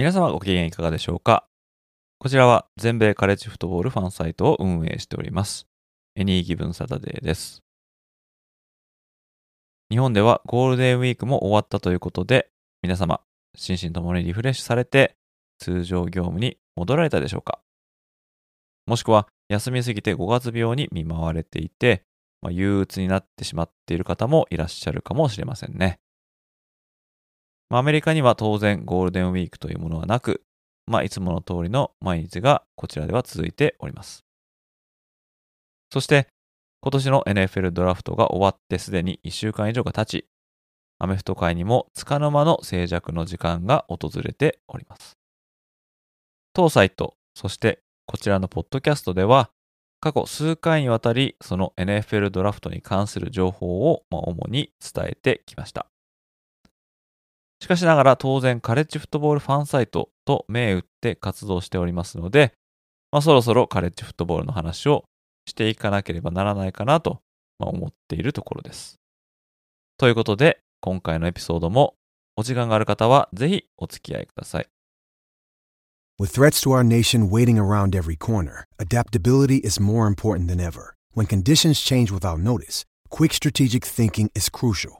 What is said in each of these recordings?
皆様ご機嫌いかがでしょうか？こちらは全米カレッジフットボールファンサイトを運営しております。エニーギブンサタデーです。日本ではゴールデンウィークも終わったということで皆様心身ともにリフレッシュされて通常業務に戻られたでしょうか？もしくは休みすぎて5月病に見舞われていて、まあ、憂鬱になってしまっている方もいらっしゃるかもしれませんね。まあ、アメリカには当然ゴールデンウィークというものはなく、まあ、いつもの通りの毎日がこちらでは続いております。そして今年の NFL ドラフトが終わってすでに1週間以上が経ち、アメフト界にも束の間の静寂の時間が訪れております。当サイト、そしてこちらのポッドキャストでは、過去数回にわたりその NFL ドラフトに関する情報を主に伝えてきました。しかしながら当然カレッジフットボールファンサイトと銘打って活動しておりますので、まあ、そろそろカレッジフットボールの話をしていかなければならないかなと思っているところです。ということで、今回のエピソードもお時間がある方はぜひお付き合いください。With threats to our nation waiting around every corner, adaptability is more important than ever. When conditions change without notice, quick strategic thinking is crucial.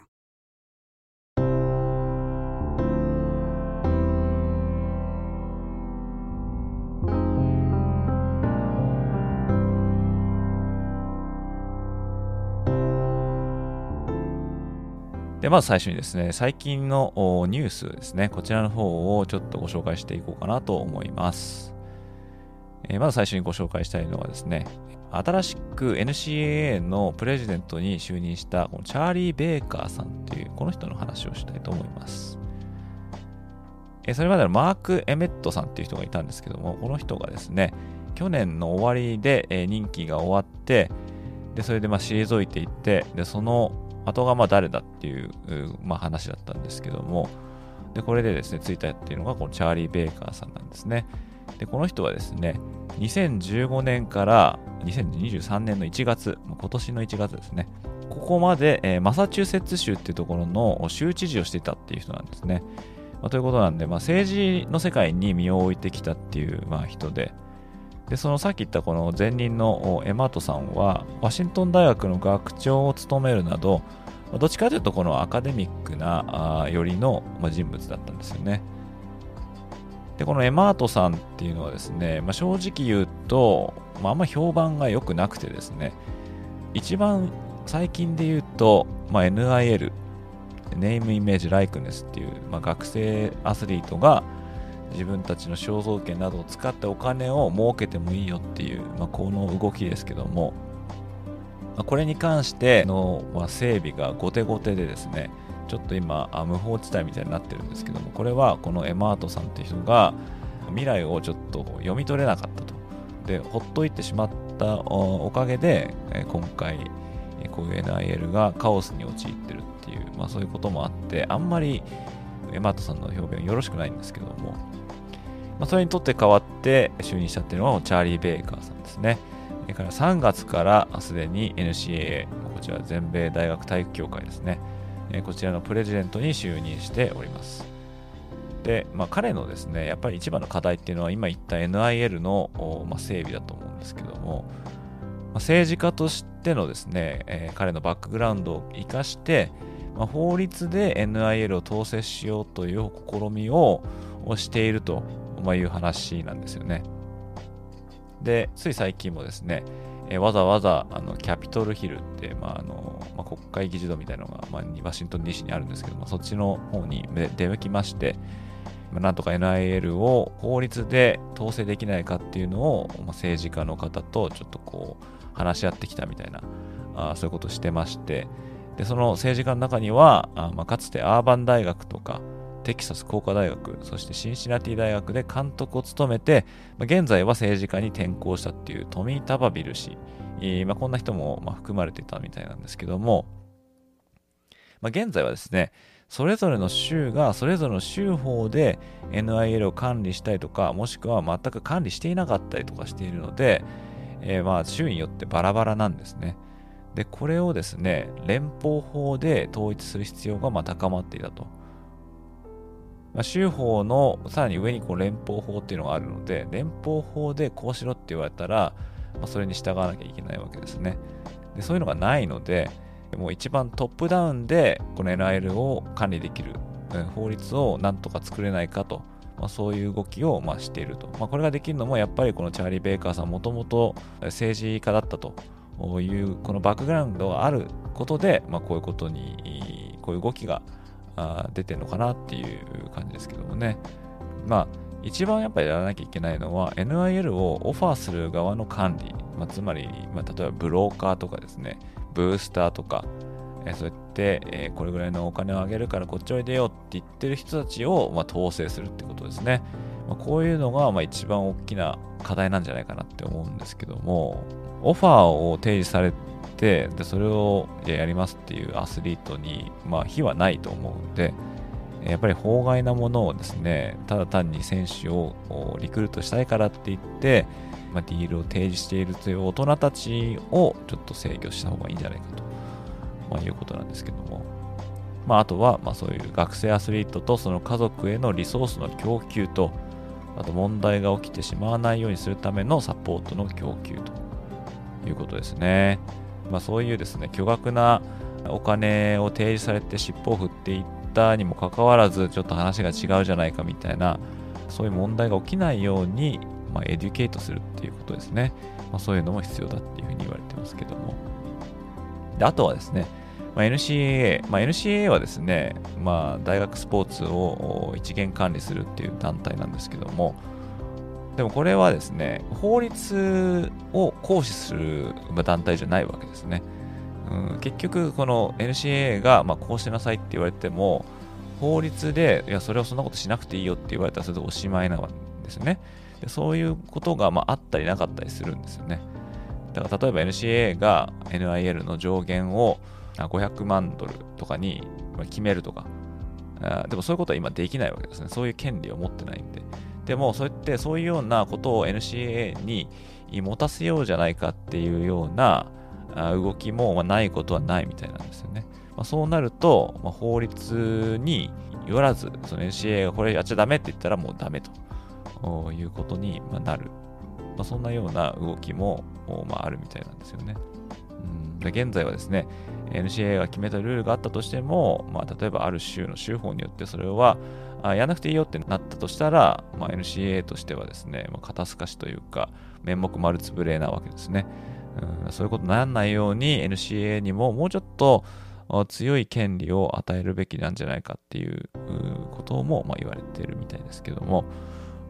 で、まず最初にですね、最近のニュースですね、こちらの方をちょっとご紹介していこうかなと思います。えー、まず最初にご紹介したいのはですね、新しく NCAA のプレジデントに就任したこのチャーリー・ベーカーさんという、この人の話をしたいと思います。えー、それまでのマーク・エメットさんっていう人がいたんですけども、この人がですね、去年の終わりで、任期が終わって、で、それでまあ退いていって、で、その後がまあ誰だっていう、まあ、話だったんですけども、で、これでですね、ついたっていうのがこのチャーリー・ベーカーさんなんですね。で、この人はですね、2015年から2023年の1月、今年の1月ですね、ここまで、えー、マサチューセッツ州っていうところの州知事をしていたっていう人なんですね。まあ、ということなんで、まあ、政治の世界に身を置いてきたっていう、まあ、人で、で、そのさっき言ったこの前任のエマートさんは、ワシントン大学の学長を務めるなど、どっちかというとこのアカデミックなよりの人物だったんですよね。で、このエマートさんっていうのはですね、まあ、正直言うと、まあ、あんま評判が良くなくてですね、一番最近で言うと、まあ、NIL、ネームイメージライクネスっていう、まあ、学生アスリートが、自分たちの肖像権などを使ってお金を儲けてもいいよっていう、まあ、この動きですけども、まあ、これに関しての、まあ、整備が後手後手でですねちょっと今無法地帯みたいになってるんですけどもこれはこのエマートさんっていう人が未来をちょっと読み取れなかったと。でほっといてしまったおかげで今回こういう NIL がカオスに陥ってるっていう、まあ、そういうこともあってあんまりエマートさんの表現よろしくないんですけどもまあ、それにとって代わって就任したっていうのはチャーリー・ベイカーさんですね。それから3月からすでに NCAA、こちら全米大学体育協会ですね。こちらのプレジデントに就任しております。で、まあ、彼のですね、やっぱり一番の課題っていうのは今言った NIL の、まあ、整備だと思うんですけども、まあ、政治家としてのですね、えー、彼のバックグラウンドを生かして、まあ、法律で NIL を統制しようという試みをしているとまあ、いう話なんですよね。で、つい最近もですね、え、わざわざあのキャピトルヒルって、まああのまあ、国会議事堂みたいなのが、まあ、ワシントン DC にあるんですけども、そっちの方に出向きまして、まあ、なんとか NIL を法律で統制できないかっていうのを、まあ、政治家の方とちょっとこう話し合ってきたみたいな、あそういうことをしてまして、でその政治家の中には、あまあ、かつてアーバン大学とか、テキサス工科大学、そしてシンシナティ大学で監督を務めて、ま、現在は政治家に転向したっていうトミー・タバビル氏、えー、ま、こんな人もま含まれていたみたいなんですけども、ま、現在はですね、それぞれの州がそれぞれの州法で NIL を管理したりとか、もしくは全く管理していなかったりとかしているので、えー、まあ州によってバラバラなんですね。で、これをですね、連邦法で統一する必要がま高まっていたと。まあ、州法のさらに上にこう連邦法っていうのがあるので、連邦法でこうしろって言われたら、まあ、それに従わなきゃいけないわけですね。でそういうのがないので、もう一番トップダウンでこの NIL を管理できる、うん法律をなんとか作れないかと、まあ、そういう動きをまあしていると。まあ、これができるのもやっぱりこのチャーリー・ベイカーさんもともと政治家だったというこのバックグラウンドがあることで、まあ、こういうことに、こういう動きがあ出てるのかなっていう感じですけどもね。まあ一番やっぱりやらなきゃいけないのは NIL をオファーする側の管理、まあ、つまり、まあ、例えばブローカーとかですね、ブースターとか、え、そうやって、えー、これぐらいのお金をあげるからこっちおいでよって言ってる人たちを、まあ、統制するってことですね。まあ、こういうのが、まあ、一番大きな課題なんじゃないかなって思うんですけども、オファーを提示されて、でそれをじゃやりますっていうアスリートに、まあ、非はないと思うんで、やっぱり法外なものをですね、ただ単に選手をリクルートしたいからって言って、まあ、ディールを提示しているという大人たちをちょっと制御した方がいいんじゃないかと、まあ、いうことなんですけども。まあ、あとは、まあ、そういう学生アスリートとその家族へのリソースの供給と、あと問題が起きてしまわないようにするためのサポートの供給ということですね。まあ、そういうですね、巨額なお金を提示されて尻尾を振っていったにもかかわらず、ちょっと話が違うじゃないかみたいな、そういう問題が起きないように、まあ、エデュケートするっていうことですね。まあ、そういうのも必要だっていうふうに言われてますけども。であとはですね、まあ、NCAA、まあ、NCAA はですね、まあ、大学スポーツを一元管理するっていう団体なんですけども、でもこれはですね、法律を行使する団体じゃないわけですね。うん、結局、この NCA が、まあ、こうしなさいって言われても、法律で、いや、それをそんなことしなくていいよって言われたら、それでおしまいなんですね。でそういうことが、まあ、あったりなかったりするんですよね。だから例えば NCAA が NIL の上限を500万ドルとかに決めるとか、でもそういうことは今できないわけですね。そういう権利を持ってないんで。でも、そうやってそういうようなことを NCA に持たせようじゃないかっていうような動きもないことはないみたいなんですよね。まあ、そうなると、まあ、法律によらず、その NCA がこれやっちゃダメって言ったらもうダメということになる。まあ、そんなような動きも、あ、るみたいなんですよね。うん現在はですね、NCAA が決めたルールがあったとしても、まあ、例えばある州の州法によってそれはあやらなくていいよってなったとしたら、まあ、NCA としてはですね、まあ、肩透かしというか、面目丸つぶれなわけですね。うん、そういうことにならないように NCA にももうちょっと強い権利を与えるべきなんじゃないかっていうこともまあ言われているみたいですけども、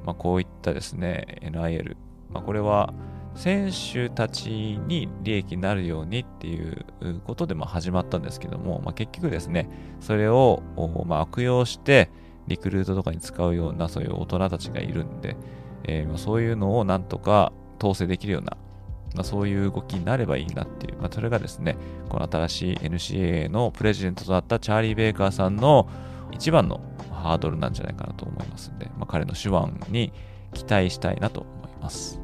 まあ、こういったですね、NIL、まあ、これは選手たちに利益になるようにっていうことでま始まったんですけども、まあ、結局ですね、それをま悪用してリクルートとかに使うようなそういう大人たちがいるんで、えー、そういうのをなんとか統制できるような、まあ、そういう動きになればいいなっていう、まあ、それがですね、この新しい NCAA のプレジデントとなったチャーリー・ベイカーさんの一番のハードルなんじゃないかなと思いますんで、まあ、彼の手腕に期待したいなと思います。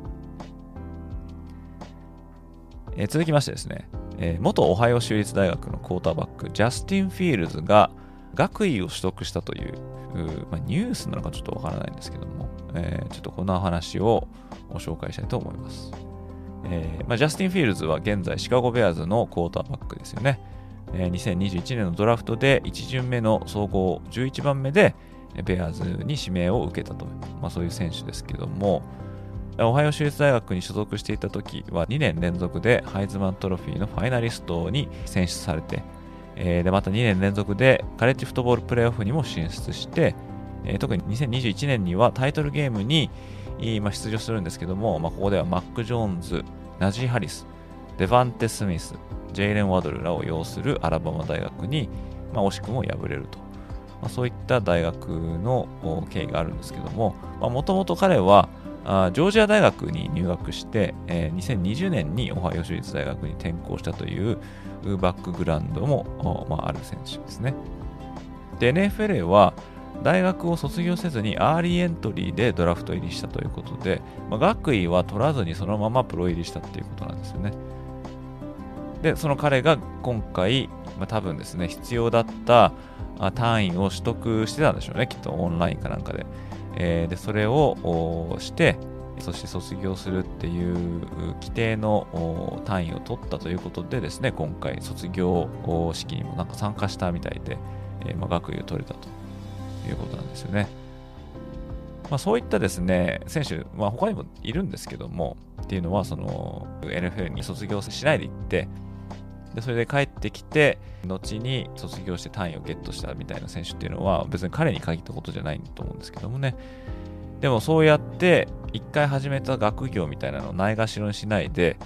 えー、続きましてですね、えー、元オハイオ州立大学のクォーターバック、ジャスティン・フィールズが学位を取得したという、まあ、ニュースなのかちょっとわからないんですけども、えー、ちょっとこの話をご紹介したいと思います。えーまあ、ジャスティン・フィールズは現在シカゴ・ベアーズのクォーターバックですよね。えー、2021年のドラフトで1巡目の総合11番目でベアーズに指名を受けたと、まあ、そういう選手ですけども、オハイオ州立大学に所属していた時は2年連続でハイズマントロフィーのファイナリストに選出されて、えー、でまた2年連続でカレッジフットボールプレーオフにも進出して、えー、特に2021年にはタイトルゲームに、まあ、出場するんですけども、まあ、ここではマック・ジョーンズ、ナジー・ハリス、デバンテ・スミス、ジェイレン・ワドルらを擁するアラバマ大学に、まあ、惜しくも敗れると。まあ、そういった大学の経緯があるんですけども、もともと彼はあジョージア大学に入学して、えー、2020年にオハイオ州立大学に転校したというバックグラウンドも、まあ、ある選手ですね。で、NFLA は大学を卒業せずにアーリーエントリーでドラフト入りしたということで、まあ、学位は取らずにそのままプロ入りしたっていうことなんですよね。で、その彼が今回、まあ、多分ですね、必要だった単位を取得してたんでしょうね、きっとオンラインかなんかで。えー、でそれをして、そして卒業するっていう規定の単位を取ったということでですね、今回卒業式にもなんか参加したみたいで、えー、まあ、学位を取れたということなんですよね。まあ、そういったですね、選手、まあ、他にもいるんですけども、っていうのは、その NFL に卒業しないで行って、でそれで帰ってきて、後に卒業して単位をゲットしたみたいな選手っていうのは、別に彼に限ったことじゃないと思うんですけどもね。でもそうやって、一回始めた学業みたいなのをないがしろにしないで、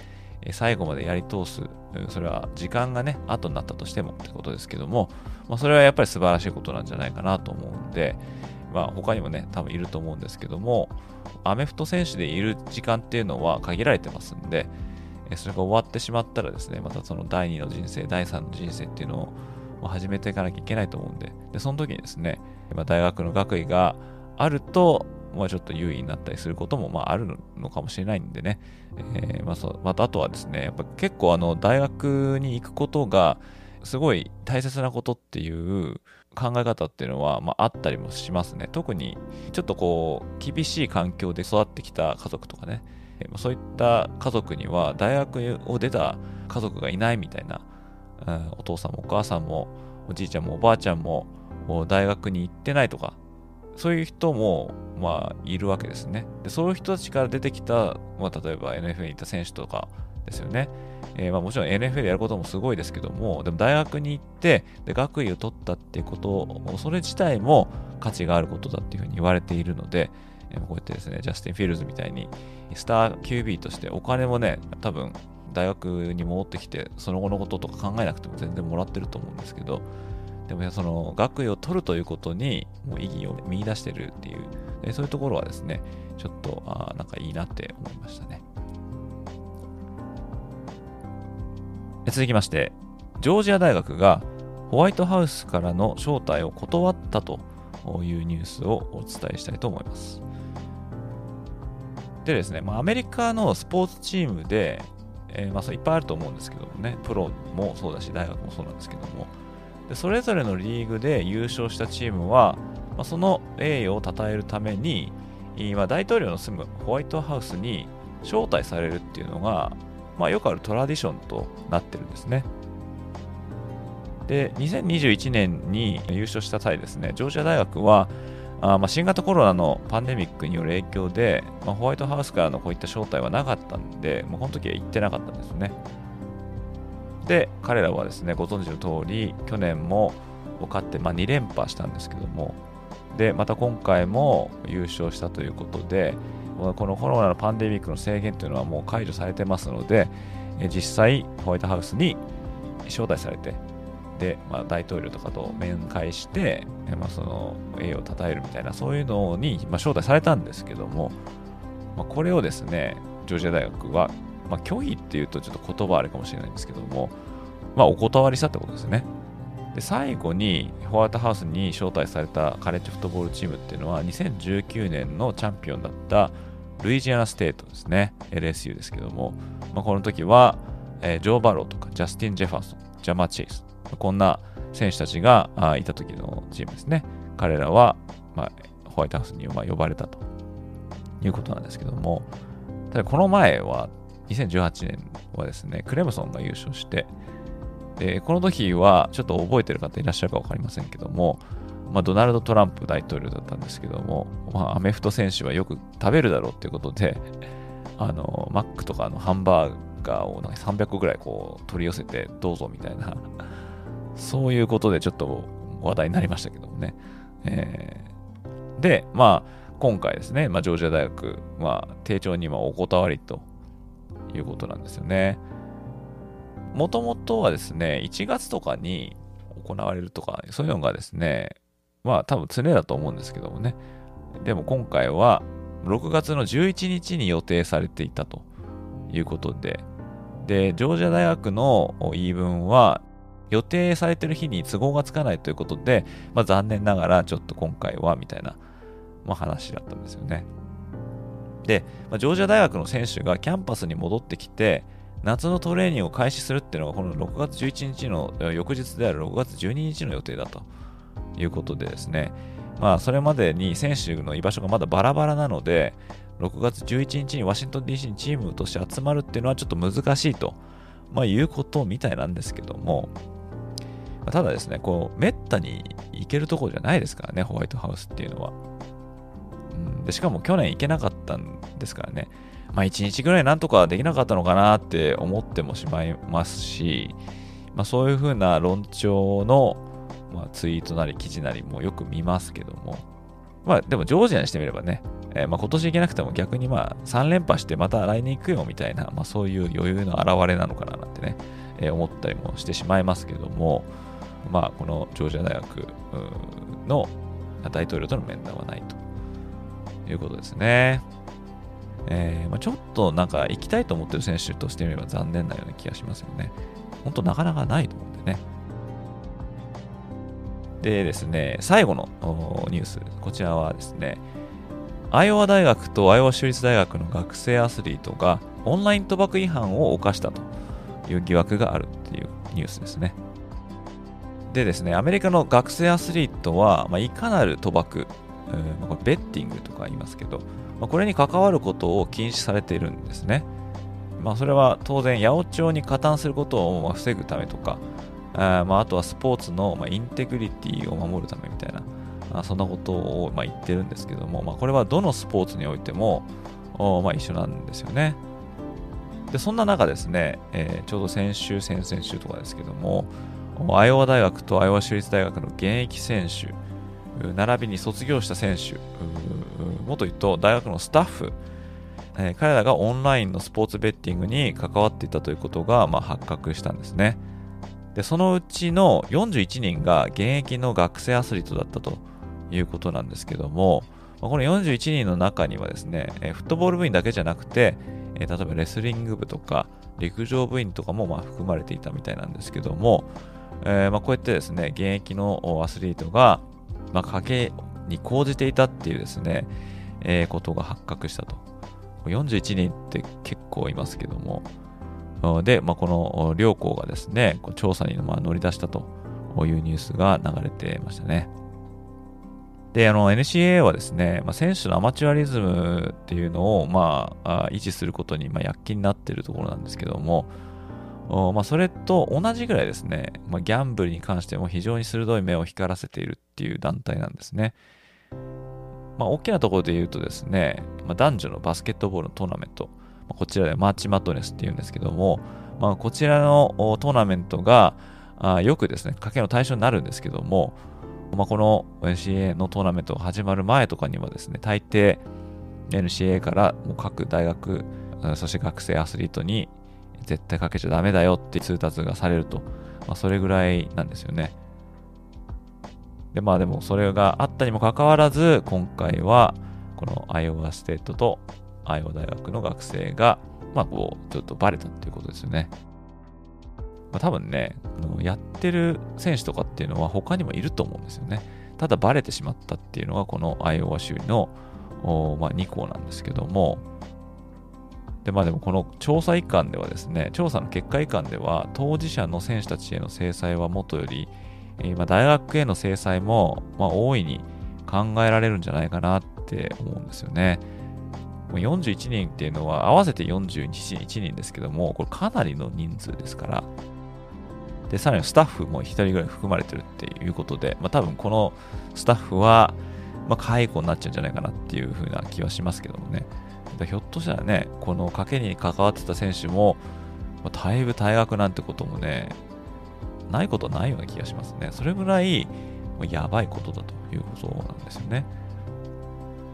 最後までやり通す。それは時間がね、後になったとしてもってことですけども、まあ、それはやっぱり素晴らしいことなんじゃないかなと思うんで、まあ他にもね、多分いると思うんですけども、アメフト選手でいる時間っていうのは限られてますんで、それが終わってしまったらですね、またその第2の人生、第3の人生っていうのを始めていかなきゃいけないと思うんで、でその時にですね、ま、大学の学位があると、まあ、ちょっと優位になったりすることもまああるのかもしれないんでね、えー、まあそまたあとはですね、やっぱ結構あの大学に行くことがすごい大切なことっていう考え方っていうのは、まあ、あったりもしますね。特にちょっとこう厳しい環境で育ってきた家族とかね、そういった家族には大学を出た家族がいないみたいな、うん、お父さんもお母さんもおじいちゃんもおばあちゃんも大学に行ってないとかそういう人もまあいるわけですね。でそういう人たちから出てきた、まあ、例えば NFL に行った選手とかですよね、えー、まあもちろん NFL やることもすごいですけどもでも大学に行ってで学位を取ったっていうことそれ自体も価値があることだっていうふうに言われているので、こうやってですね、ジャスティン・フィールズみたいに、スター QB としてお金もね、多分大学に戻ってきて、その後のこととか考えなくても全然もらってると思うんですけど、でもその学位を取るということにもう意義を見出してるっていう、そういうところはですね、ちょっとあなんかいいなって思いましたね。続きまして、ジョージア大学がホワイトハウスからの招待を断ったというニュースをお伝えしたいと思います。でですね、まあ、アメリカのスポーツチームで、えー、まあ、そいっぱいあると思うんですけどもね、プロもそうだし、大学もそうなんですけども、でそれぞれのリーグで優勝したチームは、まあ、その栄誉を称えるために、今、大統領の住むホワイトハウスに招待されるっていうのが、まあ、よくあるトラディションとなってるんですね。で、2021年に優勝した際ですね、ジョージア大学は、あま、新型コロナのパンデミックによる影響で、まあ、ホワイトハウスからのこういった招待はなかったんで、まあ、この時は行ってなかったんですね。で、彼らはですね、ご存知の通り、去年も勝って、まあ、2連覇したんですけども、で、また今回も優勝したということで、このコロナのパンデミックの制限というのはもう解除されてますので、実際、ホワイトハウスに招待されて、で、まあ、大統領とかと面会して、まあ、その栄誉を称えるみたいな、そういうのに、まあ、招待されたんですけども、まあ、これをですね、ジョージア大学は、まあ、拒否っていうとちょっと言葉あれかもしれないんですけども、まあ、お断りしたってことですね。で、最後にホワイトハウスに招待されたカレッジフットボールチームっていうのは、2019年のチャンピオンだったルイジアナステートですね、LSU ですけども、まあ、この時は、えー、ジョー・バロウとかジャスティン・ジェファーソン、ジャマー・チェイス、こんな選手たちがいた時のチームですね。彼らは、まあ、ホワイトハウスに呼ばれたということなんですけども、ただこの前は、2018年はですね、クレムソンが優勝して、で、この時はちょっと覚えてる方いらっしゃるか分かりませんけども、まあ、ドナルド・トランプ大統領だったんですけども、まあ、アメフト選手はよく食べるだろうということで、あの、マックとかのハンバーガーをなんか300個ぐらいこう取り寄せてどうぞみたいな、そういうことでちょっと話題になりましたけどもね。えー、で、まあ、今回ですね、まあ、ジョージア大学、まあ、丁重にはお断りということなんですよね。もともとはですね、1月とかに行われるとか、そういうのがですね、まあ多分常だと思うんですけどもね。でも今回は6月の11日に予定されていたということで、で、ジョージア大学の言い分は、予定されてる日に都合がつかないということで、まあ、残念ながらちょっと今回はみたいな、まあ、話だったんですよね。で、まあ、ジョージア大学の選手がキャンパスに戻ってきて、夏のトレーニングを開始するっていうのがこの6月11日の翌日である6月12日の予定だということでですね、まあそれまでに選手の居場所がまだバラバラなので、6月11日にワシントン DC にチームとして集まるっていうのはちょっと難しいと、まあ、いうことみたいなんですけども、ただですね、こう、めったに行けるとこじゃないですからね、ホワイトハウスっていうのは。うん、でしかも去年行けなかったんですからね。まあ1日ぐらいなんとかできなかったのかなって思ってもしまいますし、まあそういうふうな論調の、まあ、ツイートなり記事なりもよく見ますけども、まあでもジョージアにしてみればね、えー、まあ今年行けなくても逆にまあ3連覇してまた来年行くよみたいな、まあそういう余裕の表れなのかななんてね、えー、思ったりもしてしまいますけども、まあこのジョージア大学の大統領との面談はないということですね。えー、まあ、ちょっとなんか行きたいと思ってる選手としてみれば残念なような気がしますよね。本当なかなかないと思うんでね。でですね、最後のニュース、こちらはですね、アイオワ大学とアイオワ州立大学の学生アスリートがオンライン賭博違反を犯したという疑惑があるっていうニュースですね。でですね、アメリカの学生アスリートは、まあ、いかなる賭博、えーま、これベッティングとか言いますけど、まあ、これに関わることを禁止されているんですね。まあ、それは当然、八百長に加担することを防ぐためとか、あまあ、あとはスポーツの、ま、インテグリティを守るためみたいな、あそんなことを、ま、言ってるんですけども、まあ、これはどのスポーツにおいても、まあ、一緒なんですよね。で、そんな中ですね、えー、ちょうど先週、先々週とかですけども、アイオワ大学とアイオワ州立大学の現役選手、並びに卒業した選手、もっと言うと大学のスタッフ、えー、彼らがオンラインのスポーツベッティングに関わっていたということが、まあ、発覚したんですね。で、そのうちの41人が現役の学生アスリートだったということなんですけども、この41人の中にはですね、フットボール部員だけじゃなくて、例えばレスリング部とか陸上部員とかもまあ含まれていたみたいなんですけども、えー、まあこうやってですね、現役のアスリートが、まあ、賭けに講じていたっていうですね、えー、ことが発覚したと。41人って結構いますけども、で、まあ、この両校がですね、調査にま乗り出したというニュースが流れてましたね。で、あの NCAA はですね、まあ、選手のアマチュアリズムっていうのを、まあ、維持することに、まあ、躍起になっているところなんですけども、まあ、それと同じぐらいですね、まあ、ギャンブルに関しても非常に鋭い目を光らせているっていう団体なんですね。まあ、大きなところで言うとですね、まあ、男女のバスケットボールのトーナメント、まあ、こちらでマーチマトネスっていうんですけども、まあ、こちらのトーナメントがあよくですね、賭けの対象になるんですけども、まあ、この NCA のトーナメントが始まる前とかにはですね、大抵 NCA からもう各大学、そして学生アスリートに絶対賭けちゃダメだよって通達がされると、まあ、それぐらいなんですよね。で、まあでもそれがあったにもかかわらず、今回はこのアイオワステートとアイオワ大学の学生が、まあこう、ちょっとバレたっていうことですよね。まあ、多分ね、やってる選手とかっていうのは他にもいると思うんですよね。ただバレてしまったっていうのがこのアイオワ州の、まあ、2校なんですけども、で、まあでもこの調査遺憾ではですね、調査の結果遺憾では、当事者の選手たちへの制裁はもとより、えまあ、大学への制裁も、まあ、大いに考えられるんじゃないかなって思うんですよね。もう41人っていうのは合わせて41人ですけども、これかなりの人数ですから、で、さらにスタッフも1人ぐらい含まれてるっていうことで、まあ多分このスタッフは、まあ解雇になっちゃうんじゃないかなっていう風な気はしますけどもね。ひょっとしたらね、この賭けに関わってた選手も、だいぶ退学なんてこともね、ないことないような気がしますね。それぐらい、やばいことだということなんですよね。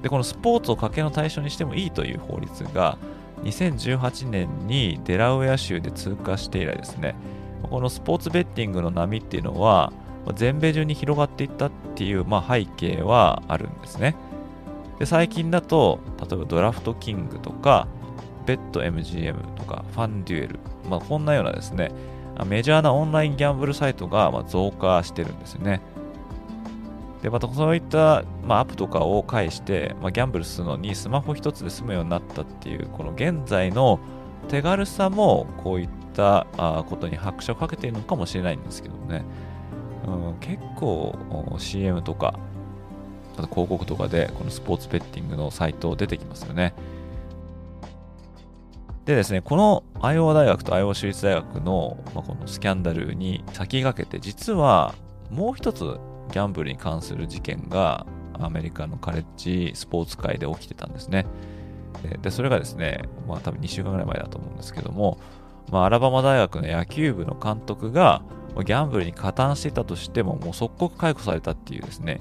で、このスポーツを賭けの対象にしてもいいという法律が、2018年にデラウェア州で通過して以来ですね、このスポーツベッティングの波っていうのは、全米中に広がっていったっていう、まあ、背景はあるんですね。で、最近だと、例えばドラフトキングとか、ベッド MGM とか、ファンデュエル、まあ、こんなようなですね、メジャーなオンラインギャンブルサイトがま増加してるんですよね。で、またそういった、まあ、アップとかを介して、まあ、ギャンブルするのにスマホ一つで済むようになったっていう、この現在の手軽さもこういったことに拍車をかけているのかもしれないんですけどね。うん、結構 CM とか、あと広告とかでこのスポーツベッティングのサイト出てきますよね。でですね、このアイオワ大学とアイオワ州立大学の、まあ、このスキャンダルに先駆けて、実はもう一つギャンブルに関する事件がアメリカのカレッジスポーツ界で起きてたんですね。で、それがですね、まあ多分2週間ぐらい前だと思うんですけども、まあ、アラバマ大学の野球部の監督がギャンブルに加担していたとしても、もう即刻解雇されたっていうですね、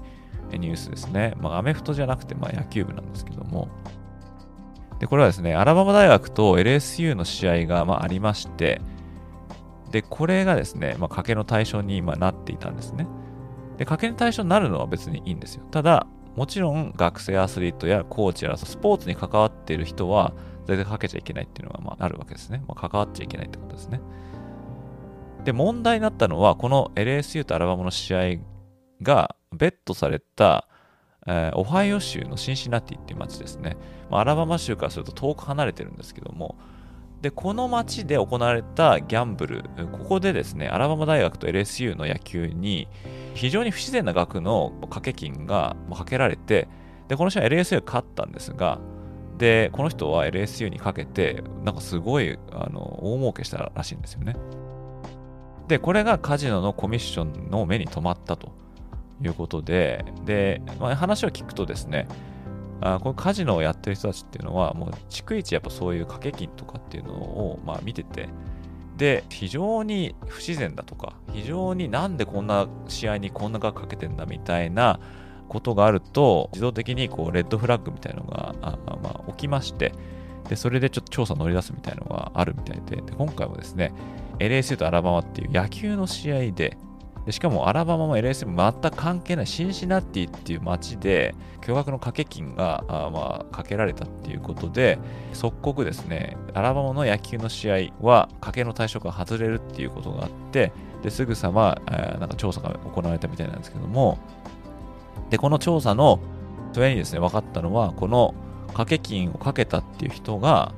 ニュースですね。まあ、アメフトじゃなくて、まあ、野球部なんですけども、で、これはですね、アラバマ大学と LSU の試合が、まあ、ありまして、で、これがですね、まあ、賭けの対象に今なっていたんですね。で、賭けの対象になるのは別にいいんですよ。ただ、もちろん学生アスリートやコーチやスポーツに関わっている人は、全然かけちゃいけないっていうのが、まあ、あるわけですね。まあ、関わっちゃいけないってことですね。で、問題になったのは、この LSU とアラバマの試合がベットされたえー、オハイオ州のシンシナティっていう街ですね。まあ、アラバマ州からすると遠く離れてるんですけども、で、この街で行われたギャンブル、ここでですね、アラバマ大学と LSU の野球に非常に不自然な額の掛け金がかけられて、で、この試合 LSU が勝ったんですが、で、この人は LSU にかけて、なんかすごい、あの、大儲けしたらしいんですよね。で、これがカジノのコミッションの目に留まったと。いうことで、で、まあ、話を聞くとですね、あこのカジノをやってる人たちっていうのは、もう逐一やっぱそういう掛け金とかっていうのをまあ見てて、で、非常に不自然だとか、非常になんでこんな試合にこんな額かけてんだみたいなことがあると、自動的にこうレッドフラッグみたいなのがあ、まあ、起きまして、で、それでちょっと調査乗り出すみたいなのがあるみたいで、で今回もですね、LSU とアラバマっていう野球の試合で、でしかもアラバマも LSM 全く関係ないシンシナティっていう街で巨額の掛け金があまあかけられたっていうことで即刻ですねアラバマの野球の試合は賭けの対象から外れるっていうことがあってですぐさまなんか調査が行われたみたいなんですけどもでこの調査の上にですね分かったのはこの掛け金をかけたっていう人が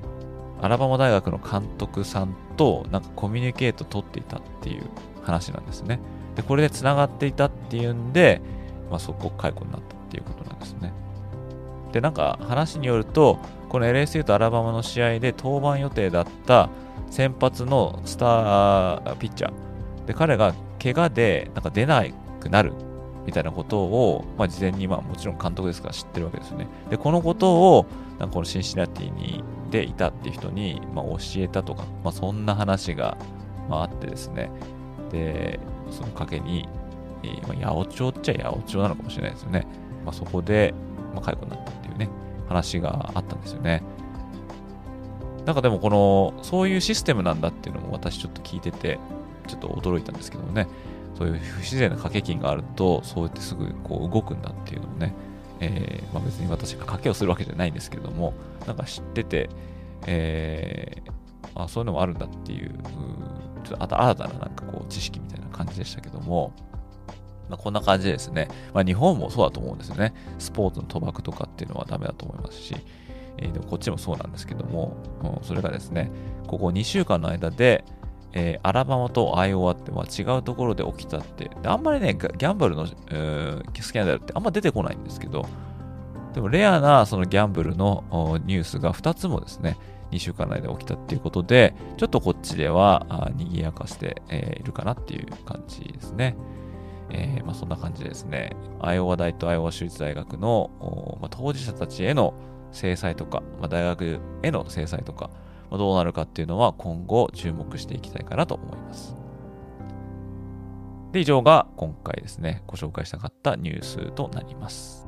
アラバマ大学の監督さんとなんかコミュニケート取っていたっていう話なんですね。で、これで繋がっていたっていうんで、まあ、即刻解雇になったっていうことなんですね。で、なんか話によると、この LSU とアラバマの試合で登板予定だった先発のスターピッチャー。で、彼が怪我でなんか出なくなるみたいなことを、まあ、事前に、まあ、もちろん監督ですから知ってるわけですよね。で、このことを、なんかこのシンシナティにでいたっていう人に、まあ、教えたとか、まあ、そんな話が、まあ、あってですね。で、その賭けに、えー、まあ、八百長っちゃ八百長なのかもしれないですよね。まあ、そこで、まあ、解雇になったっていうね、話があったんですよね。なんかでもこの、そういうシステムなんだっていうのも私ちょっと聞いてて、ちょっと驚いたんですけどもね、そういう不自然な掛け金があると、そうやってすぐこう動くんだっていうのもね、えー、まあ、別に私が賭けをするわけじゃないんですけれども、なんか知ってて、えー、あそういうのもあるんだっていう、ちょっと新たななんかこう知識みたいな感じでしたけども、まあ、こんな感じでですね、まあ、日本もそうだと思うんですよね。スポーツの賭博とかっていうのはダメだと思いますし、えー、でもこっちもそうなんですけども、うん、それがですね、ここ2週間の間で、えー、アラバマとアイオワってまあ違うところで起きたって、あんまりね、ギャンブルの、えー、スキャンダルってあんま出てこないんですけど、でもレアなそのギャンブルのニュースが2つもですね、2週間内で起きたっていうことで、ちょっとこっちでは賑やかしているかなっていう感じですね。えー、まあ、そんな感じですね、アイオワ大とアイオワ州立大学の、まあ、当事者たちへの制裁とか、まあ、大学への制裁とか、ま、どうなるかっていうのは今後注目していきたいかなと思います。で、以上が今回ですね、ご紹介したかったニュースとなります。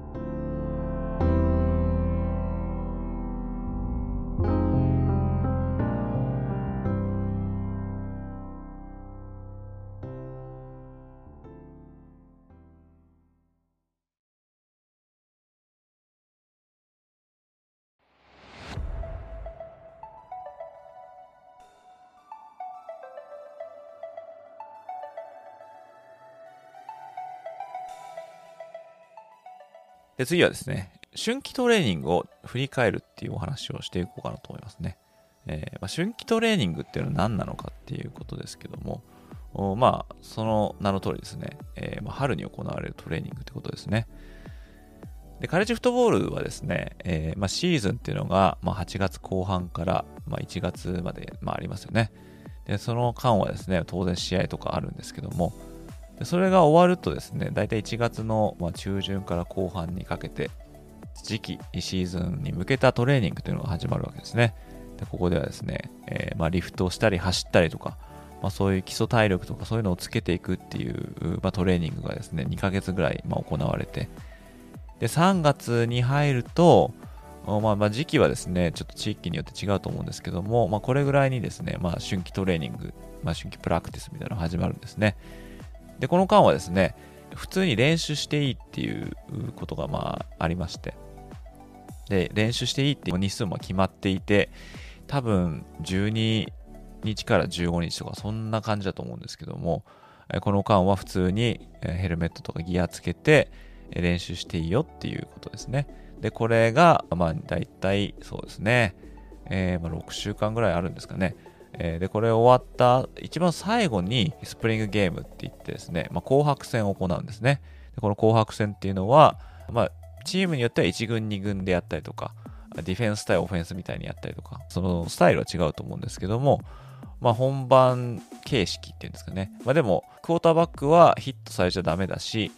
で次はですね、春季トレーニングを振り返るっていうお話をしていこうかなと思いますね。えー、まあ、春季トレーニングっていうのは何なのかっていうことですけども、まあ、その名の通りですね、えー、まあ、春に行われるトレーニングってことですね。で、カレッジフットボールはですね、えー、まあ、シーズンっていうのが、ま、8月後半から、ま、1月まで、まあ、ありますよね。で、その間はですね、当然試合とかあるんですけども、でそれが終わるとですね、大体1月の、中旬から後半にかけて、時期、シーズンに向けたトレーニングというのが始まるわけですね。でここではですね、えー、まあ、リフトをしたり走ったりとか、まあ、そういう基礎体力とかそういうのをつけていくっていう、まあ、トレーニングがですね、2ヶ月ぐらい、ま行われて、で、3月に入ると、まあ、ま時期はですね、ちょっと地域によって違うと思うんですけども、ま、これぐらいにですね、ま、春季トレーニング、まあ、春季プラクティスみたいなのが始まるんですね。で、この間はですね、普通に練習していいっていうことがまあありまして、で、練習していいっていう日数も決まっていて、多分12日から15日とかそんな感じだと思うんですけども、この間は普通にヘルメットとかギアつけて練習していいよっていうことですね。で、これが、まあ大体そうですね、えー、まあ6週間ぐらいあるんですかね。え、で、これ終わった一番最後にスプリングゲームって言ってですね、まあ、紅白戦を行うんですね。でこの紅白戦っていうのは、まあ、チームによっては1軍2軍でやったりとか、ディフェンス対オフェンスみたいにやったりとか、そのスタイルは違うと思うんですけども、まあ、本番形式っていうんですかね。まあ、でも、クォーターバックはヒットされちゃダメだし、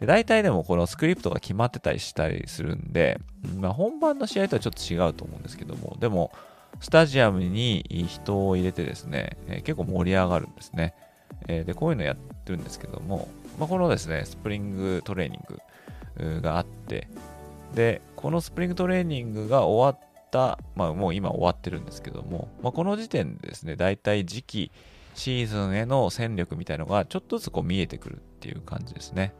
で大体でもこのスクリプトが決まってたりしたりするんで、まあ、本番の試合とはちょっと違うと思うんですけども、でも、スタジアムに人を入れてですね、え、結構盛り上がるんですね。え、で、こういうのやってるんですけども、まあ、このですね、スプリングトレーニングがあって、で、このスプリングトレーニングが終わった、まあもう今終わってるんですけども、まあ、この時点でですね、大体時期、シーズンへの戦力みたいのがちょっとずつこう見えてくるっていう感じですね。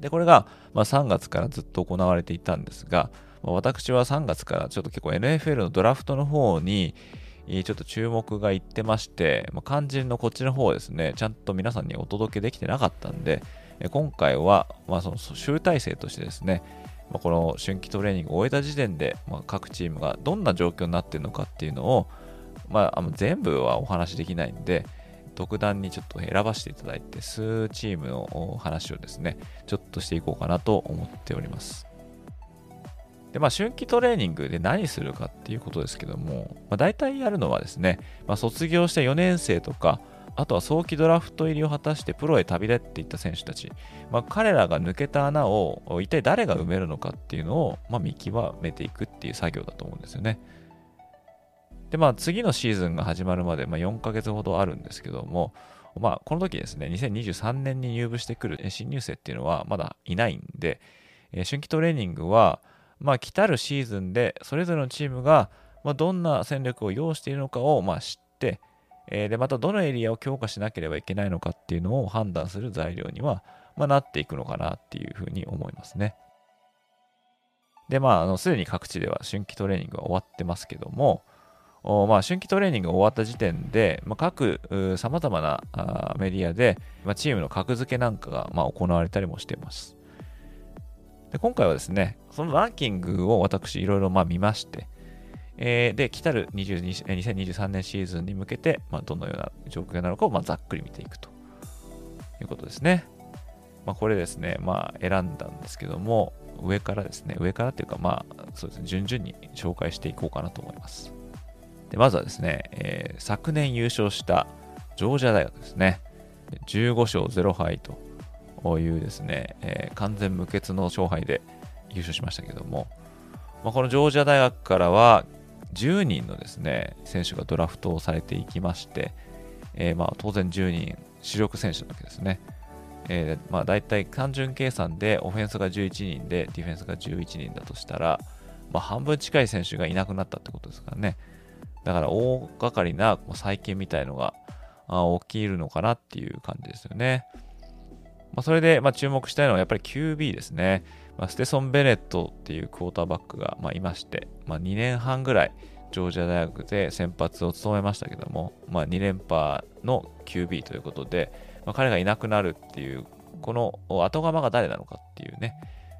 で、これが、ま、3月からずっと行われていたんですが、私は3月からちょっと結構 NFL のドラフトの方にちょっと注目がいってまして、ま、肝心のこっちの方をですね、ちゃんと皆さんにお届けできてなかったんで、今回は、まあ、その集大成としてですね、ま、この春季トレーニングを終えた時点で、ま、各チームがどんな状況になっているのかっていうのを、まあ、全部はお話しできないんで、特段にちょっと選ばせていただいて、数チームの話をですね、ちょっとしていこうかなと思っております。で、まあ、春季トレーニングで何するかっていうことですけども、まあ、大体やるのはですね、まあ、卒業した4年生とか、あとは早期ドラフト入りを果たしてプロへ旅立っていった選手たち、まあ、彼らが抜けた穴を一体誰が埋めるのかっていうのを、まあ、見極めていくっていう作業だと思うんですよね。で、まあ、次のシーズンが始まるまで、まあ、4ヶ月ほどあるんですけども、まあ、この時ですね、2023年に入部してくる新入生っていうのはまだいないんで、春季トレーニングは、まあ、来たるシーズンでそれぞれのチームが、まあ、どんな戦力を要しているのかを、まあ、知って、えー、でまたどのエリアを強化しなければいけないのかっていうのを判断する材料には、まあ、なっていくのかなっていうふうに思いますね。で、まあ、あのすでに各地では春季トレーニングは終わってますけども、おまあ、春季トレーニングが終わった時点で、まあ、各さまざまなあメディアで、まあ、チームの格付けなんかが、まあ、行われたりもしています。で今回はですね、そのランキングを私いろいろまあ見まして、えー、で、来たる2023年シーズンに向けて、まあ、どのような状況なのかをまあざっくり見ていくということですね。まあ、これですね、まあ、選んだんですけども、上からですね、上からっていうか、まあ、そうですね、順々に紹介していこうかなと思います。でまずはですね、えー、昨年優勝したジョージア大学ですね、15勝0敗というですね、えー、完全無欠の勝敗で優勝しましたけども、まあ、このジョージア大学からは10人のですね、選手がドラフトをされていきまして、えー、まあ当然10人主力選手なわけですね。えー、まあ大体単純計算でオフェンスが11人でディフェンスが11人だとしたら、まあ半分近い選手がいなくなったってことですからね。だから大掛かりな再建みたいのが起きるのかなっていう感じですよね。まあ、それで、ま、注目したいのはやっぱり QB ですね。まあ、ステソン・ベネットっていうクォーターバックが、まあ、いまして、まあ、2年半ぐらいジョージア大学で先発を務めましたけども、まあ、2連覇の QB ということで、まあ、彼がいなくなるっていう、この後釜が誰なのかっていうね、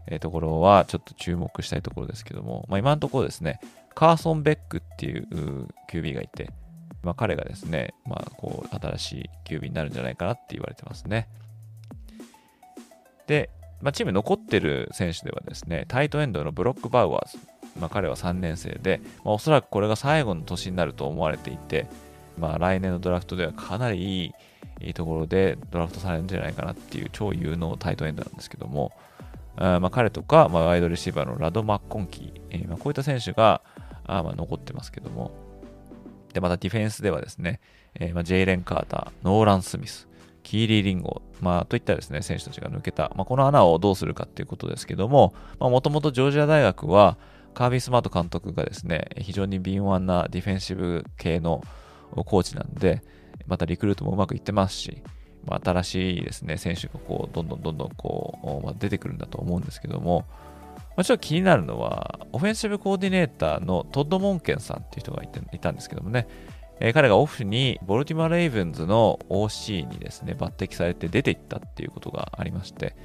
えー、ところはちょっと注目したいところですけども、まあ、今のところですね、カーソン・ベックっていう QB がいて、まあ、彼がですね、まあ、こう新しい QB になるんじゃないかなって言われてますね。で、まあ、チーム残ってる選手ではですね、タイトエンドのブロック・バウアーズ、まあ、彼は3年生で、まあ、おそらくこれが最後の年になると思われていて、まあ、来年のドラフトではかなりいいいいところでドラフトされるんじゃないかなっていう超有能タイトエンドなんですけども、あまあ、彼とか、まあ、ワイドレシーバーのラド・マッコンキー、えー、まあ、こういった選手があまあ残ってますけども、で、またディフェンスではですね、えーまあ、ジェイレン・カーター、ノーラン・スミス、キーリー・リンゴ、まあ、といったですね、選手たちが抜けた、まあ、この穴をどうするかっていうことですけども、もともとジョージア大学は、カービー・スマート監督がですね、非常に敏腕なディフェンシブ系のコーチなんで、またリクルートもうまくいってますし、まあ、新しいですね、選手がこう、どんどんどんどんこう、まあ、出てくるんだと思うんですけども、まあ、ちょっと気になるのは、オフェンシブコーディネーターのトッド・モンケンさんっていう人がいていたんですけどもね、えー、彼がオフにボルティマ・レイブンズの OC にですね、抜擢されて出ていったっていうことがありまして、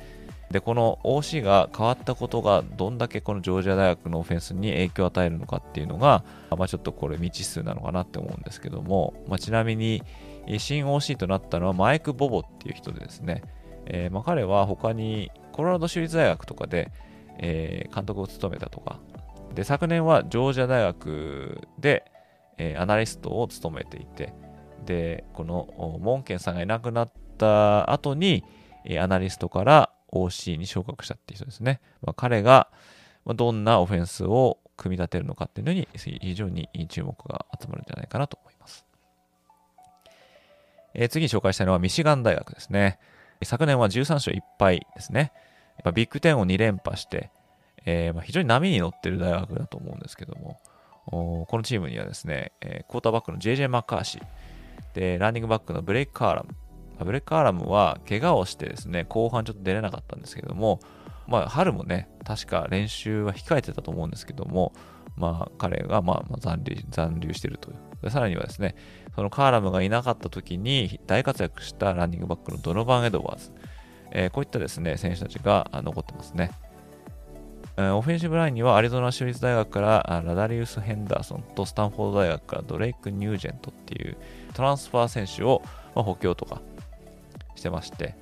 で、この OC が変わったことがどんだけこのジョージア大学のオフェンスに影響を与えるのかっていうのが、まあ、ちょっとこれ未知数なのかなって思うんですけども、まあ、ちなみに新 OC となったのはマイク・ボボっていう人でですね、えー、まあ彼は他にコロラド州立大学とかで、えー、監督を務めたとか、で、昨年はジョージア大学で、えー、アナリストを務めていて、で、このモンケンさんがいなくなった後に、アナリストから OC に昇格したっていう人ですね。まあ、彼がどんなオフェンスを組み立てるのかっていうのに非常に注目が集まるんじゃないかなと思います。えー、次に紹介したいのはミシガン大学ですね。昨年は13勝1敗ですね。ビッグ10を2連覇して、えー、まあ非常に波に乗ってる大学だと思うんですけども、このチームにはですね、えー、クォーターバックの JJ マッカーシー、で、ランニングバックのブレイク・カーラム、ブレック・アーラムは怪我をしてですね、後半ちょっと出れなかったんですけども、まあ、春もね、確か練習は控えてたと思うんですけども、まあ、彼がまあ残留残留してるというで。さらにはですね、そのカーラムがいなかった時に大活躍したランニングバックのドノバン・エドワーズ、えー、こういったですね、選手たちが残ってますね。オフェンシブラインにはアリゾナ州立大学からラダリウス・ヘンダーソンとスタンフォード大学からドレイク・ニュージェントっていうトランスファー選手を補強とかしてまして、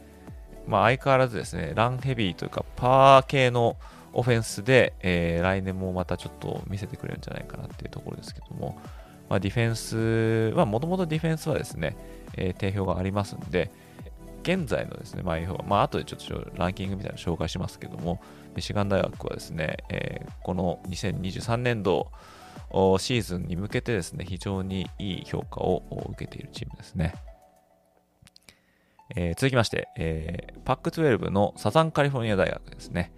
まあ、相変わらずですね、ランヘビーというか、パー系のオフェンスで、えー、来年もまたちょっと見せてくれるんじゃないかなっていうところですけども、まあ、ディフェンスは、もともとディフェンスはですね、えー、定評がありますんで、現在のですね、まあ、まあ、後でちょっとランキングみたいなの紹介しますけども、ミシガン大学はですね、えー、この2023年度シーズンに向けてですね、非常にいい評価を受けているチームですね。えー、続きまして、えー、パック12のサザンカリフォルニア大学ですね。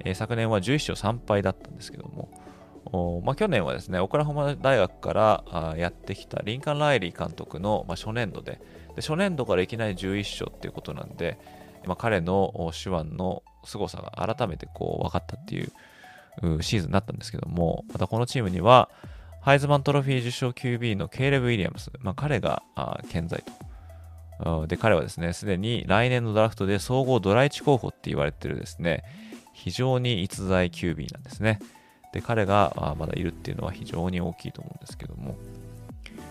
えー、昨年は11勝3敗だったんですけども、まあ、去年はですね、オクラホマ大学からあやってきたリンカン・ライリー監督の、まあ、初年度でで、初年度からいきなり11勝っていうことなんで、まあ、彼の手腕の凄さが改めてこう分かったっていうシーズンになったんですけども、またこのチームには、ハイズマントロフィー受賞 QB のケイレブ・ウィリアムス、まあ、彼が健在と。で、彼はですね、すでに来年のドラフトで総合ドラ1候補って言われてるですね、非常に逸材 QB なんですね。で、彼がまだいるっていうのは非常に大きいと思うんですけども。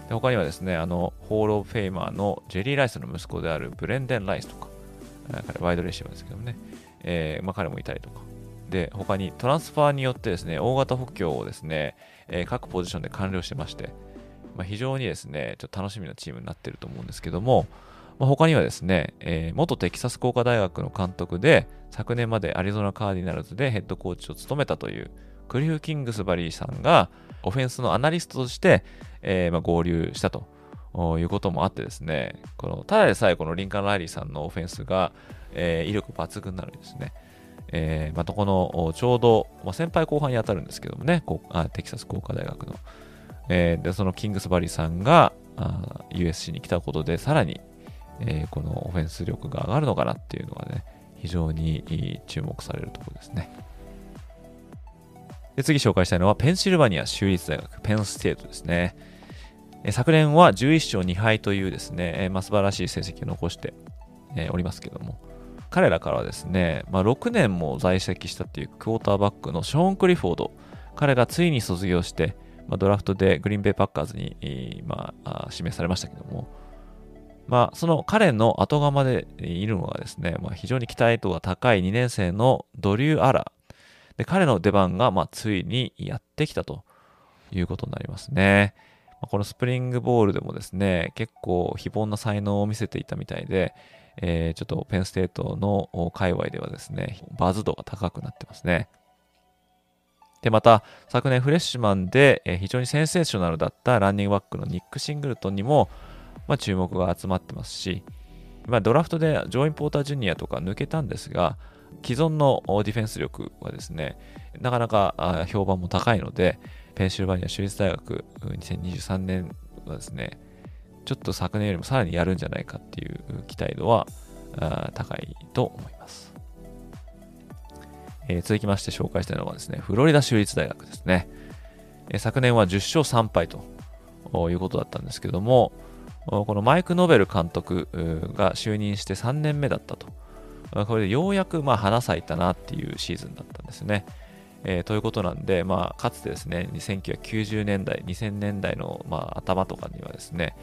で他にはですね、あの、ホール・オブ・フェイマーのジェリー・ライスの息子であるブレンデン・ライスとか、彼、ワイドレシーバーですけどね、えー、まあ、彼もいたりとか。で、他にトランスファーによってですね、大型補強をですね、えー、各ポジションで完了してまして、まあ、非常にですね、ちょっと楽しみなチームになってると思うんですけども、まあ、他にはですね、えー、元テキサス工科大学の監督で、昨年までアリゾナカーディナルズでヘッドコーチを務めたというクリフ・キングスバリーさんがオフェンスのアナリストとして、えー、ま、合流したということもあってですね、このただでさえこのリンカン・ライリーさんのオフェンスが、えー、威力抜群なのにですね、えー、またこのちょうど、まあ、先輩後輩に当たるんですけどもね、こうあテキサス工科大学の、えー、でそのキングスバリーさんがあ USC に来たことで、さらに、えー、このオフェンス力が上がるのかなっていうのがね、非常に注目されるところですね。で次紹介したいのは、ペンシルバニア州立大学、ペンステートですね。昨年は11勝2敗というですね、まあ、素晴らしい成績を残しておりますけども、彼らからはですね、まあ、6年も在籍したっていうクォーターバックのショーン・クリフォード、彼がついに卒業して、まあ、ドラフトでグリーンベイ・パッカーズに、まあ、指名されましたけども、まあ、その彼の後釜でいるのがですね、まあ、非常に期待度が高い2年生のドリュー・アラで彼の出番が、まあ、ついにやってきたということになりますね。このスプリングボールでもですね、結構非凡な才能を見せていたみたいで、えー、ちょっとペンステートの界隈ではですね、バズ度が高くなってますね。で、また、昨年フレッシュマンでえ非常にセンセーショナルだったランニングバックのニック・シングルトンにも、まあ、注目が集まってますし、まあ、ドラフトでジョイン・ポーター・ジュニアとか抜けたんですが、既存のディフェンス力はですね、なかなか評判も高いので、ペンシルバニア州立大学2023年はですね、ちょっと昨年よりもさらにやるんじゃないかっていう期待度は高いと思います。えー、続きまして紹介したいのはですね、フロリダ州立大学ですね。えー、昨年は10勝3敗ということだったんですけども、このマイク・ノベル監督が就任して3年目だったと。これでようやくまあ花咲いたなっていうシーズンだったんですね。えー、ということなんで、まあ、かつてですね、1990年代、2000年代の、まあ、頭とかにはですね、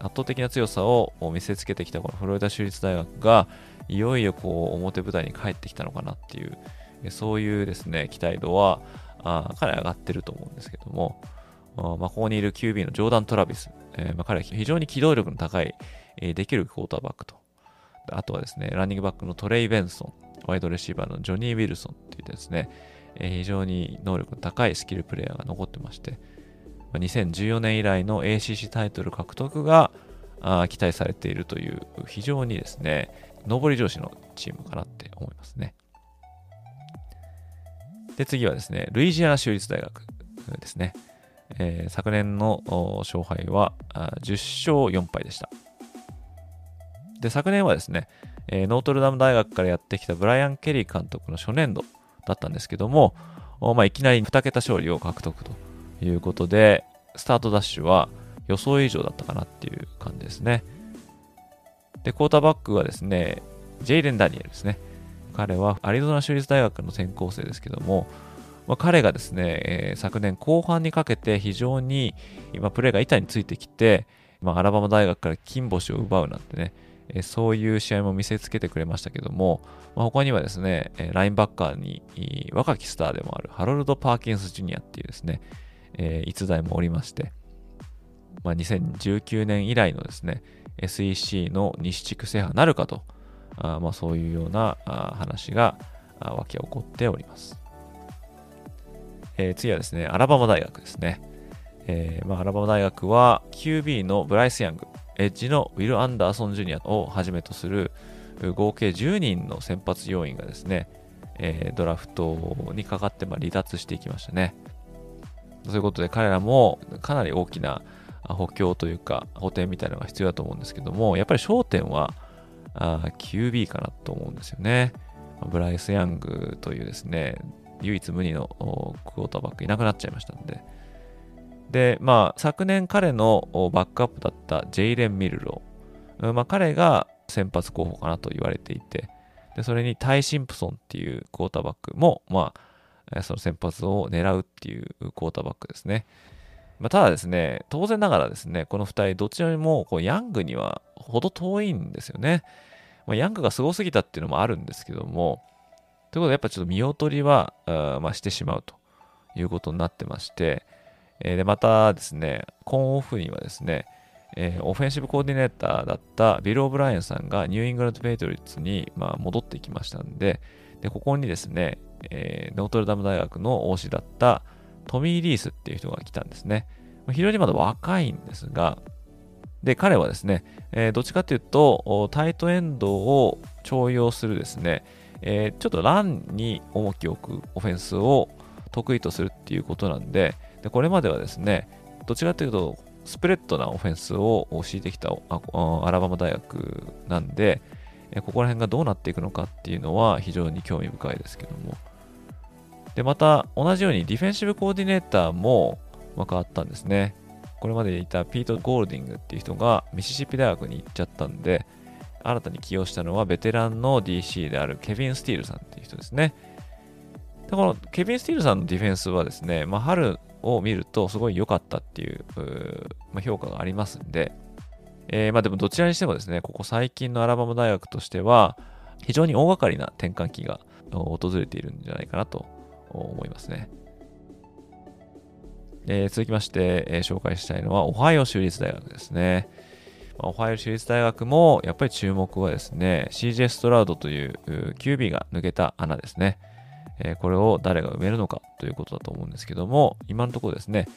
圧倒的な強さを見せつけてきたこのフロリダ州立大学が、いよいよこう表舞台に帰ってきたのかなっていう、そういうですね、期待度はあかなり上がってると思うんですけども、あまあ、ここにいる QB のジョーダン・トラビス、えー、まあ、彼は非常に機動力の高い、えー、できるクォーターバックと、あとはですね、ランニングバックのトレイ・ベンソン、ワイドレシーバーのジョニー・ウィルソンっていうですね、え非常に能力の高いスキルプレイヤーが残ってまして、2014年以来の ACC タイトル獲得が期待されているという非常にですね、上り調子のチームかなって思いますね。で、次はですね、ルイジアナ州立大学ですね。えー、昨年の勝敗は10勝4敗でした。で、昨年はですね、えー、ノートルダム大学からやってきたブライアン・ケリー監督の初年度だったんですけども、まあ、いきなり2桁勝利を獲得ということで、スタートダッシュは予想以上だったかなっていう感じですね。で、クォーターバックはですね、ジェイレン・ダニエルですね。彼はアリゾナ州立大学の転校生ですけども、まあ、彼がですね、えー、昨年後半にかけて非常に今プレーが板についてきて、まあ、アラバマ大学から金星を奪うなんてね、えそういう試合も見せつけてくれましたけども、まあ、他にはですねえ、ラインバッカーに若きスターでもあるハロルド・パーキンス・ジュニアっていうですね、えー、逸材もおりまして、まあ、2019年以来のですね、SEC の西地区制覇なるかと、あまあ、そういうような話が湧き起こっております。えー、次はですね、アラバマ大学ですね。えーまあ、アラバマ大学は QB のブライス・ヤング、エッジのウィル・アンダーソン・ジュニアをはじめとする合計10人の先発要員がですね、えー、ドラフトにかかってま離脱していきましたね。そういうことで彼らもかなり大きな補強というか補填みたいなのが必要だと思うんですけども、やっぱり焦点はあ QB かなと思うんですよね。ブライス・ヤングというですね、唯一無二のクォーターバックいなくなっちゃいましたんで、で、まあ、昨年彼のバックアップだったジェイレン・ミルロ、まあ、彼が先発候補かなと言われていて、でそれにタイ・シンプソンっていうクォーターバックも、まあ、その先発を狙うっていうクォーターバックですね。まあ、ただですね、当然ながらですね、この2人、どちらもこうヤングにはほど遠いんですよね。まあ、ヤングがすごすぎたっていうのもあるんですけども、ということで、やっぱちょっと見劣りは、まあ、してしまうということになってまして、えー、で、またですね、今オフにはですね、えー、オフェンシブコーディネーターだったビル・オブライエンさんがニューイングランド・ペイトリオッツに、まあ、戻ってきましたんで、で、ここにですね、えー、ノートルダム大学の OC だったトミー・リースっていう人が来たんですね。非常にまだ若いんですが、で、彼はですね、えー、どっちかというと、タイトエンドを重用するですね、えー、ちょっとランに重きを置くオフェンスを得意とするっていうことなんで、でこれまではですね、どっちらかというと、スプレッドなオフェンスを敷いてきたアラバマ大学なんで、ここら辺がどうなっていくのかっていうのは非常に興味深いですけども。で、また同じようにディフェンシブコーディネーターも変わったんですね。これまでいたピート・ゴールディングっていう人がミシシッピ大学に行っちゃったんで、新たに起用したのはベテランの DC であるケビン・スティールさんっていう人ですね。でこのケビン・スティールさんのディフェンスはですね、まあ、春を見るとすごい良かったっていうまあ、評価がありますんで、えー、まあでもどちらにしてもですね、ここ最近のアラバマ大学としては、非常に大掛かりな転換期が訪れているんじゃないかなと思いますね。えー、続きまして、えー、紹介したいのは、オハイオ州立大学ですね。オハイオ州立大学も、やっぱり注目はですね、CJ ストラウドという QB が抜けた穴ですね。え、これを誰が埋めるのかということだと思うんですけども、今のところですね、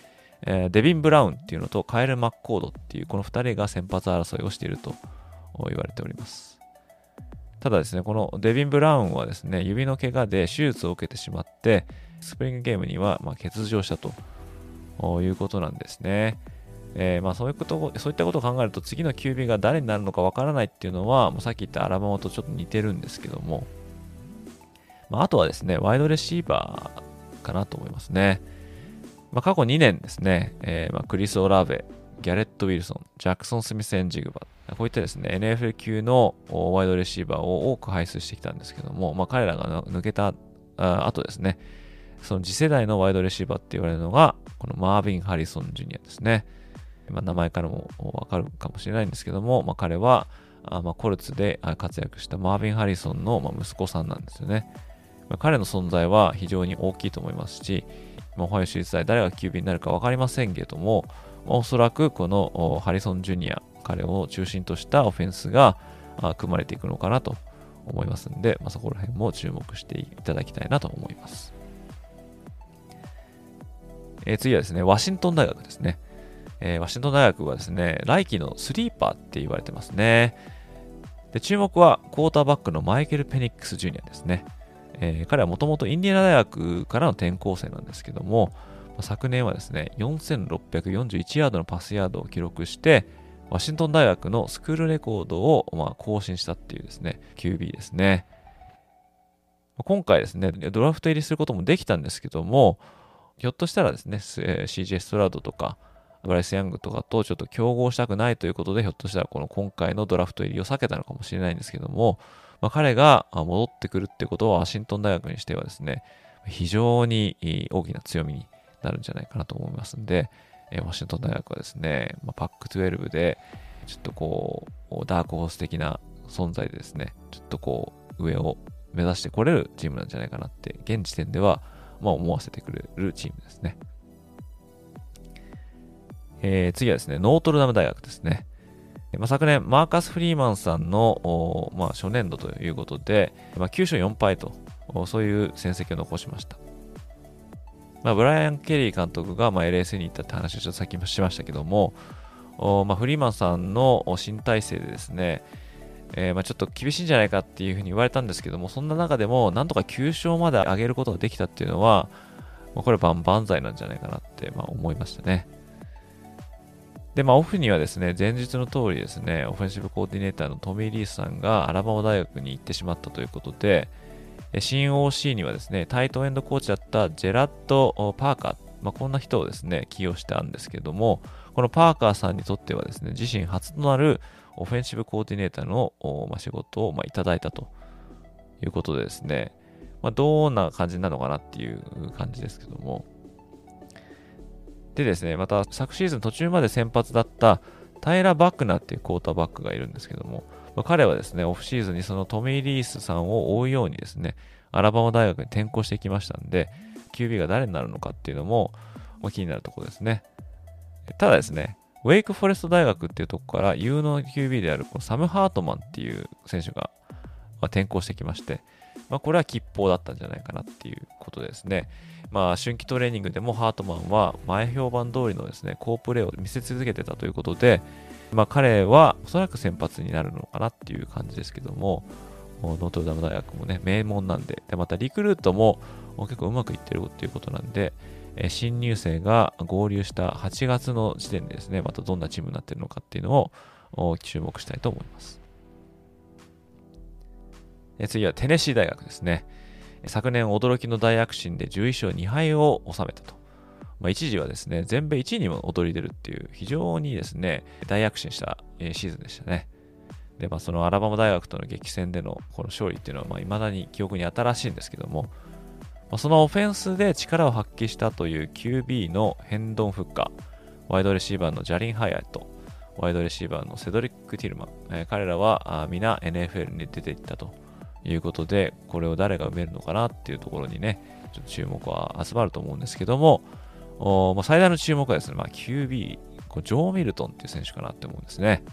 えー、デビン・ブラウンっていうのとカエル・マッコードっていうこの2人が先発争いをしていると言われております。ただですね、このデビン・ブラウンはですね、指の怪我で手術を受けてしまって、スプリングゲームにはま欠場したということなんですね。えー、まそういうこと、そういったことを考えると次の QB が誰になるのかわからないっていうのは、もうさっき言ったアラバマとちょっと似てるんですけども、まあ、あとはですね、ワイドレシーバーかなと思いますね。まあ、過去2年ですね、えー、まあクリス・オラーベ、ギャレット・ウィルソン、ジャクソン・スミス・エンジグバ、こういったですね、NFL 級のワイドレシーバーを多く輩出してきたんですけども、まあ、彼らが抜けた後ですね、その次世代のワイドレシーバーって言われるのが、このマービン・ハリソン・ジュニアですね。まあ、名前からもわかるかもしれないんですけども、まあ、彼は、あまあ、コルツで活躍したマービン・ハリソンの、ま息子さんなんですよね。まあ、彼の存在は非常に大きいと思いますし、まあ、オハイオ州立大誰が QB になるか分かりませんけども、まあ、おそらくこのハリソン・ジュニア、彼を中心としたオフェンスが組まれていくのかなと思いますんで、まあ、そこら辺も注目していただきたいなと思います。えー、次はですね、ワシントン大学ですね。えー、ワシントン大学はですね、来季のスリーパーって言われてますね。で注目はクォーターバックのマイケル・ペニックス・ジュニアですね。えー、彼はもともとインディアナ大学からの転校生なんですけども、昨年はですね、4641ヤードのパスヤードを記録して、ワシントン大学のスクールレコードをま更新したっていうですね、QB ですね。今回ですね、ドラフト入りすることもできたんですけども、ひょっとしたらですね、CJ ストラウドとか、ブライス・ヤングとかとちょっと競合したくないということで、ひょっとしたらこの今回のドラフト入りを避けたのかもしれないんですけども、まあ、彼が戻ってくるってことはワシントン大学にしてはですね、非常に大きな強みになるんじゃないかなと思いますんで、ワシントン大学はですね、まあ、パック12で、ちょっとこう、ダークホース的な存在でですね、ちょっとこう、上を目指してこれるチームなんじゃないかなって、現時点では、まあ、思わせてくれるチームですね。えー、次はですね、ノートルダム大学ですね。まあ、昨年、マーカス・フリーマンさんの、まあ、初年度ということで、まあ、9勝4敗と、そういう戦績を残しました。まあ、ブライアン・ケリー監督が、まあ、LSA に行ったって話をちょっとさっきもしましたけども、まあ、フリーマンさんの新体制でですね、えー、まあちょっと厳しいんじゃないかっていうふうに言われたんですけども、そんな中でも、なんとか9勝まで上げることができたっていうのは、ま、これ万々歳なんじゃないかなって、まあ、思いましたね。で、まあ、オフにはですね、前日の通りですね、オフェンシブコーディネーターのトミー・リースさんがアラバマ大学に行ってしまったということで、新 OC にはですね、タイトエンドコーチだったジェラット・パーカー、まあ、こんな人をですね、起用したんですけども、このパーカーさんにとってはですね、自身初となるオフェンシブコーディネーターの、まあ、仕事を、まあ、いただいたということでですね、まあ、どんな感じなのかなっていう感じですけども、でですね、また昨シーズン途中まで先発だったタイラ・バックナーっていうクォーターバックがいるんですけども、まあ、彼はですね、オフシーズンにそのトミー・リースさんを追うようにですね、アラバマ大学に転校してきましたんで、QB が誰になるのかっていうのも、まあ、気になるところですね。ただですね、ウェイクフォレスト大学っていうとこから有能 QB であるこのサム・ハートマンっていう選手がま、転向してきまして、まあ、これは吉報だったんじゃないかなっていうことですね。まあ、春季トレーニングでもハートマンは前評判通りのですね、好プレーを見せ続けてたということで、まあ、彼はおそらく先発になるのかなっていう感じですけども、ノートルダム大学もね、名門なんで、でまたリクルートも結構うまくいってるっていうことなんで、え新入生が合流した8月の時点でですね、またどんなチームになってるのかっていうのを注目したいと思います。え次はテネシー大学ですね。昨年驚きの大躍進で11勝2敗を収めたと。まあ、一時はですね、全米1位にも躍り出るっていう非常にですね、大躍進したシーズンでしたね。で、まあ、そのアラバマ大学との激戦でのこの勝利っていうのは、まあ、未だに記憶に新しいんですけども、まあ、そのオフェンスで力を発揮したという QB のヘンドン・フッカー、ワイドレシーバーのジャリン・ハイアット、ワイドレシーバーのセドリック・ティルマン、えー、彼らは皆 NFL に出ていったということで、これを誰が埋めるのかなっていうところにね、ちょっと注目は集まると思うんですけども、おまあ、最大の注目はですね、まあ、QB、こうジョー・ミルトンっていう選手かなって思うんですね。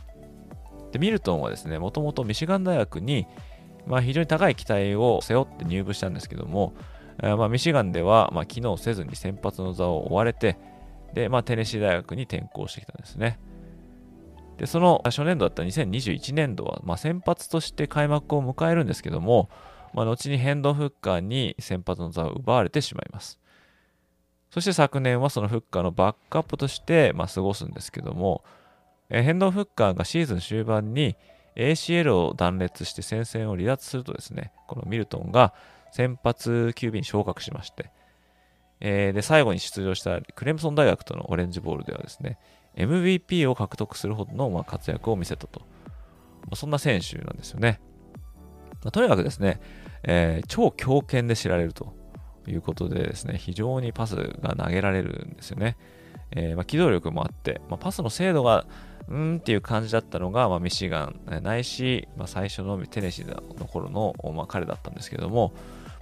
で、ミルトンはですね、もともとミシガン大学に、まあ、非常に高い期待を背負って入部したんですけども、えまあ、ミシガンでは、まあ、機能せずに先発の座を追われて、で、まあ、テネシー大学に転校してきたんですね。で、その初年度だった2021年度は、まあ、先発として開幕を迎えるんですけども、まあ、後にヘンドフッカーに先発の座を奪われてしまいます。そして昨年はそのフッカーのバックアップとして、まあ、過ごすんですけども、えヘンドフッカーがシーズン終盤に ACL を断裂して戦線を離脱するとですね、このミルトンが先発 QB に昇格しまして、えー、で、最後に出場したクレムソン大学とのオレンジボールではですね、MVP を獲得するほどの活躍を見せたと。そんな選手なんですよね。とにかくですね、えー、超強肩で知られるということでですね、非常にパスが投げられるんですよね。えー、ま、機動力もあって、まあ、パスの精度がうーんっていう感じだったのが、まあ、ミシガンないし、まあ、最初のテネシーの頃の、ま、彼だったんですけども、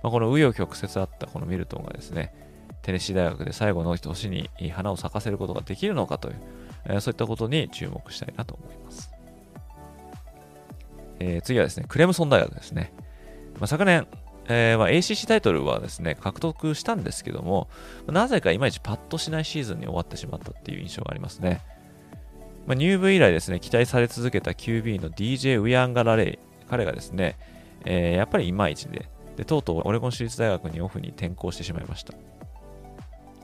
ま、この紆余曲折あったこのミルトンがですね、テネシー大学で最後の年に花を咲かせることができるのかという、えそういったことに注目したいなと思います。えー、次はですね、クレムソン大学ですね。まあ、昨年、えーま、ACC タイトルはですね、獲得したんですけども、なぜかいまいちパッとしないシーズンに終わってしまったっていう印象がありますね。まあ、入部以来ですね、期待され続けた QB の DJ ウィアンガラレイ、彼がですね、えー、やっぱりいまいちでで、とうとうオレゴン州立大学にオフに転校してしまいました。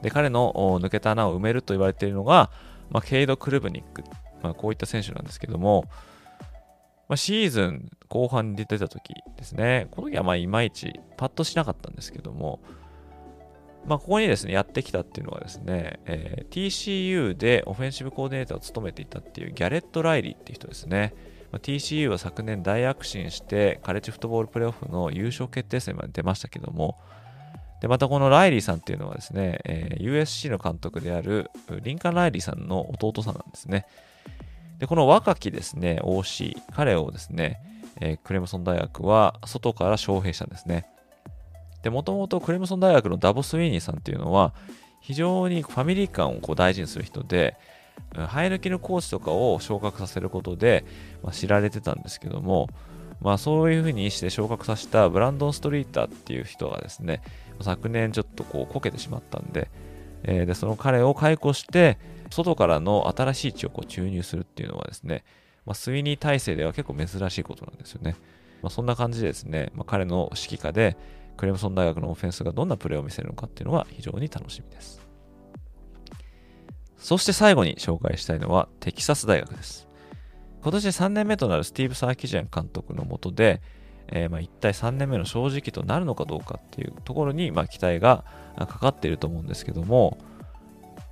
で、彼の抜けた穴を埋めると言われているのが、まあ、ケイド・クルブニック、まあ、こういった選手なんですけども、まあ、シーズン後半に出てた時ですね、この時はまあいまいちパッとしなかったんですけども、まあ、ここにですね、やってきたっていうのはですね、えー、TCU でオフェンシブコーディネーターを務めていたっていうギャレット・ライリーっていう人ですね。まあ、TCU は昨年大躍進してカレッジフットボールプレーオフの優勝決定戦まで出ましたけども、で、またこのライリーさんっていうのはですね、えー、USC の監督であるリンカン・ライリーさんの弟さんなんですね。で、この若きですね、OC、彼をですね、えー、クレムソン大学は外から招聘したんですね。で、もともとクレムソン大学のダボス・ウィーニーさんっていうのは、非常にファミリー感をこう大事にする人で、生え抜きのコーチとかを昇格させることで、まあ、知られてたんですけども、まあそういうふうにして昇格させたブランドン・ストリーターっていう人がですね、昨年ちょっとこうこけてしまったんで、えー、でその彼を解雇して、外からの新しい血をこう注入するっていうのはですね、まあ、スウィニー体制では結構珍しいことなんですよね。まあ、そんな感じでですね、まあ、彼の指揮下で、クレムソン大学のオフェンスがどんなプレーを見せるのかっていうのは非常に楽しみです。そして最後に紹介したいのはテキサス大学です。今年3年目となるスティーブ・サーキジャン監督のもとで、えー、まあ一体3年目の正直となるのかどうかっていうところにまあ期待がかかっていると思うんですけども、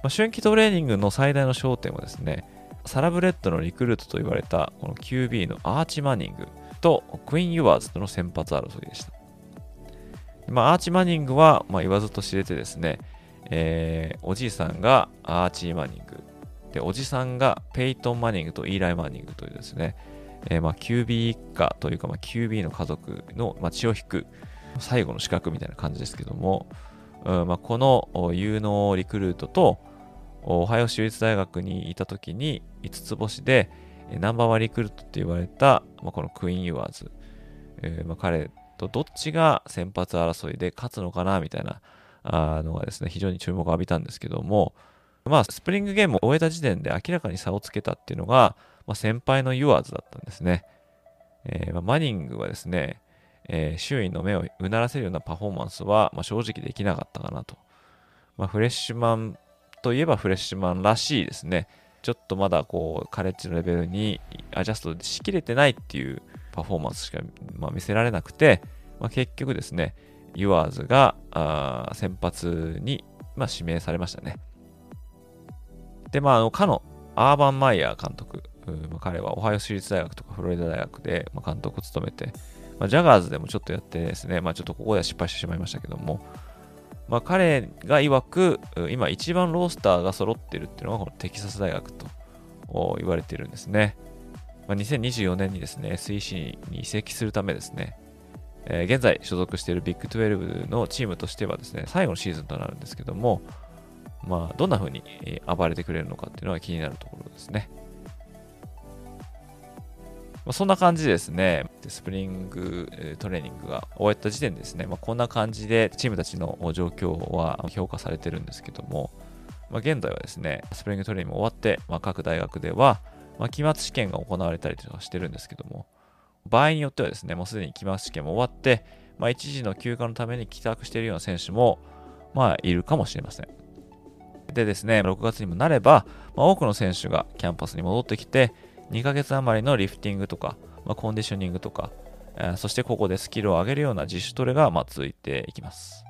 まあ、春季トレーニングの最大の焦点はですね、サラブレッドのリクルートと言われたこの QB のアーチ・マニングとクイーン・ユアーズとの先発争いでした。まあ、アーチ・マニングは、まあ、言わずと知れてですね、えー、おじいさんがアーチ・マニング、で、おじさんがペイトン・マニングとイーライ・マニングというですね、えー、まあ QB 一家というか、まあ、QB の家族の、まあ、血を引く最後の資格みたいな感じですけども、うんまあ、この有能リクルートと、オハイオ州立大学にいた時に5つ星でナンバーワンリクルートって言われた、まあ、このクイーン・ユアーズ、えー、まあ、彼とどっちが先発争いで勝つのかなみたいなあのがですね、非常に注目を浴びたんですけども、まあ、スプリングゲームを終えた時点で明らかに差をつけたっていうのが、まあ、先輩のユアーズだったんですね。えー、まあ、マニングはですね、えー、周囲の目をうならせるようなパフォーマンスは、まあ、正直できなかったかなと。まあ、フレッシュマンといえばフレッシュマンらしいですね。ちょっとまだこう、カレッジのレベルにアジャストしきれてないっていうパフォーマンスしか、まあ、見せられなくて、まあ、結局ですね、ユアーズがあ先発に、まあ、指名されましたね。で、まあ、あの、かのアーバン・マイヤー監督、まあ、彼はオハイオ州立大学とかフロリダ大学で、まあ、監督を務めて、まあ、ジャガーズでもちょっとやってですね、まあ、ちょっとここでは失敗してしまいましたけども、まあ、彼が曰く、今一番ロースターが揃ってるっていうのがこのテキサス大学と言われているんですね。まあ、2024年にですね、SEC に移籍するためですね、えー、現在所属しているビッグ12のチームとしてはですね、最後のシーズンとなるんですけども、まあ、どんな風に暴れてくれるのかっていうのが気になるところですね。まあ、そんな感じですね、スプリングトレーニングが終えた時点ですね、まあ、こんな感じでチームたちの状況は評価されてるんですけども、まあ、現在はですね、スプリングトレーニングも終わって、まあ、各大学では、まあ、期末試験が行われたりとかしてるんですけども、場合によってはですね、もうすでに期末試験も終わって、まあ、一時の休暇のために帰宅しているような選手も、まあ、いるかもしれません。でですね、6月にもなれば、まあ、多くの選手がキャンパスに戻ってきて、2ヶ月余りのリフティングとか、まあ、コンディショニングとか、えー、そしてここでスキルを上げるような自主トレがまあ続いていきます。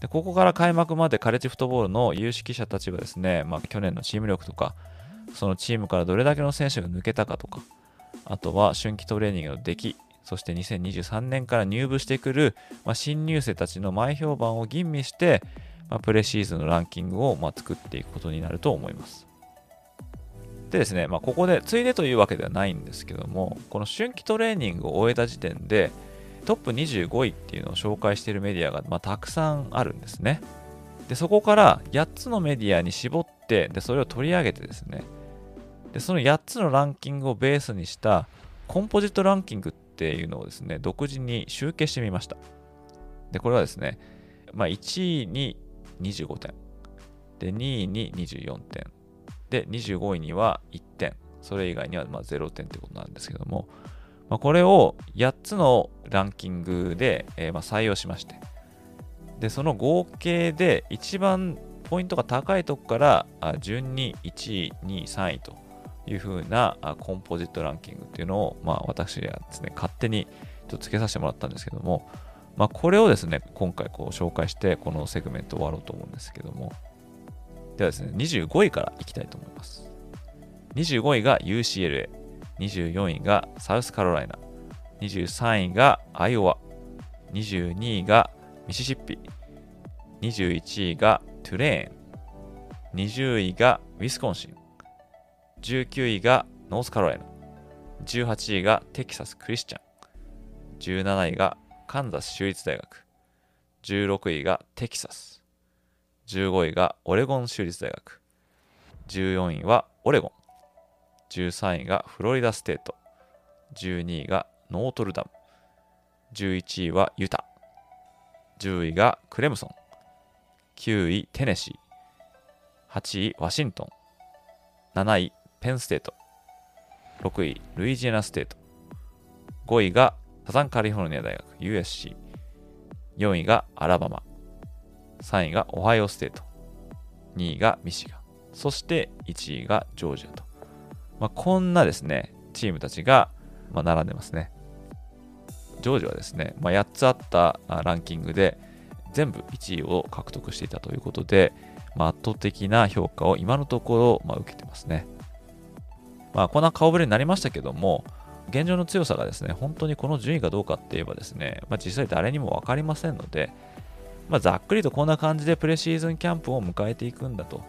でここから開幕までカレッジフットボールの有識者たちがですね、まあ、去年のチーム力とか、そのチームからどれだけの選手が抜けたかとか、あとは春季トレーニングの出来、そして2023年から入部してくる、まあ、新入生たちの前評判を吟味して、まあ、プレシーズンのランキングをま作っていくことになると思います。でですね、まあ、ここで、ついでというわけではないんですけども、この春季トレーニングを終えた時点で、トップ25位っていうのを紹介しているメディアが、ま、たくさんあるんですね。で、そこから8つのメディアに絞って、で、それを取り上げてですね、で、その8つのランキングをベースにしたコンポジットランキングっていうのをですね、独自に集計してみました。で、これはですね、まあ、1位に25点、で、2位に24点、で、25位には1点。それ以外にはま0点ってことなんですけども、まあ、これを8つのランキングで、えー、ま採用しまして、で、その合計で一番ポイントが高いとこから順に1位、2位、3位という風なコンポジットランキングっていうのを、まあ、私はですね、勝手にちょっと付けさせてもらったんですけども、まあ、これをですね、今回こう紹介して、このセグメント終わろうと思うんですけども、ではですね、25位からいきたいと思います。25位が UCLA、24位がサウスカロライナ、23位がアイオワ、22位がミシシッピ、21位がトゥレーン、20位がウィスコンシン、19位がノースカロライナ、18位がテキサスクリスチャン、17位がカンザス州立大学、16位がテキサス、15位がオレゴン州立大学。14位はオレゴン。13位がフロリダステート。12位がノートルダム。11位はユタ。10位がクレムソン。9位テネシー。8位ワシントン。7位ペンステート。6位ルイジアナステート。5位がサザンカリフォルニア大学 USC。4位がアラバマ。3位がオハイオステート、2位がミシガン、そして1位がジョージアと。まあ、こんなですね、チームたちが、まあ、並んでますね。ジョージアはですね、まあ、8つあったランキングで全部1位を獲得していたということで、まあ、圧倒的な評価を今のところ、まあ、受けてますね。まあ、こんな顔ぶれになりましたけども、現状の強さがですね、本当にこの順位がどうかって言えばですね、まあ、実際誰にも分かりませんので、まあ、ざっくりとこんな感じでプレシーズンキャンプを迎えていくんだと。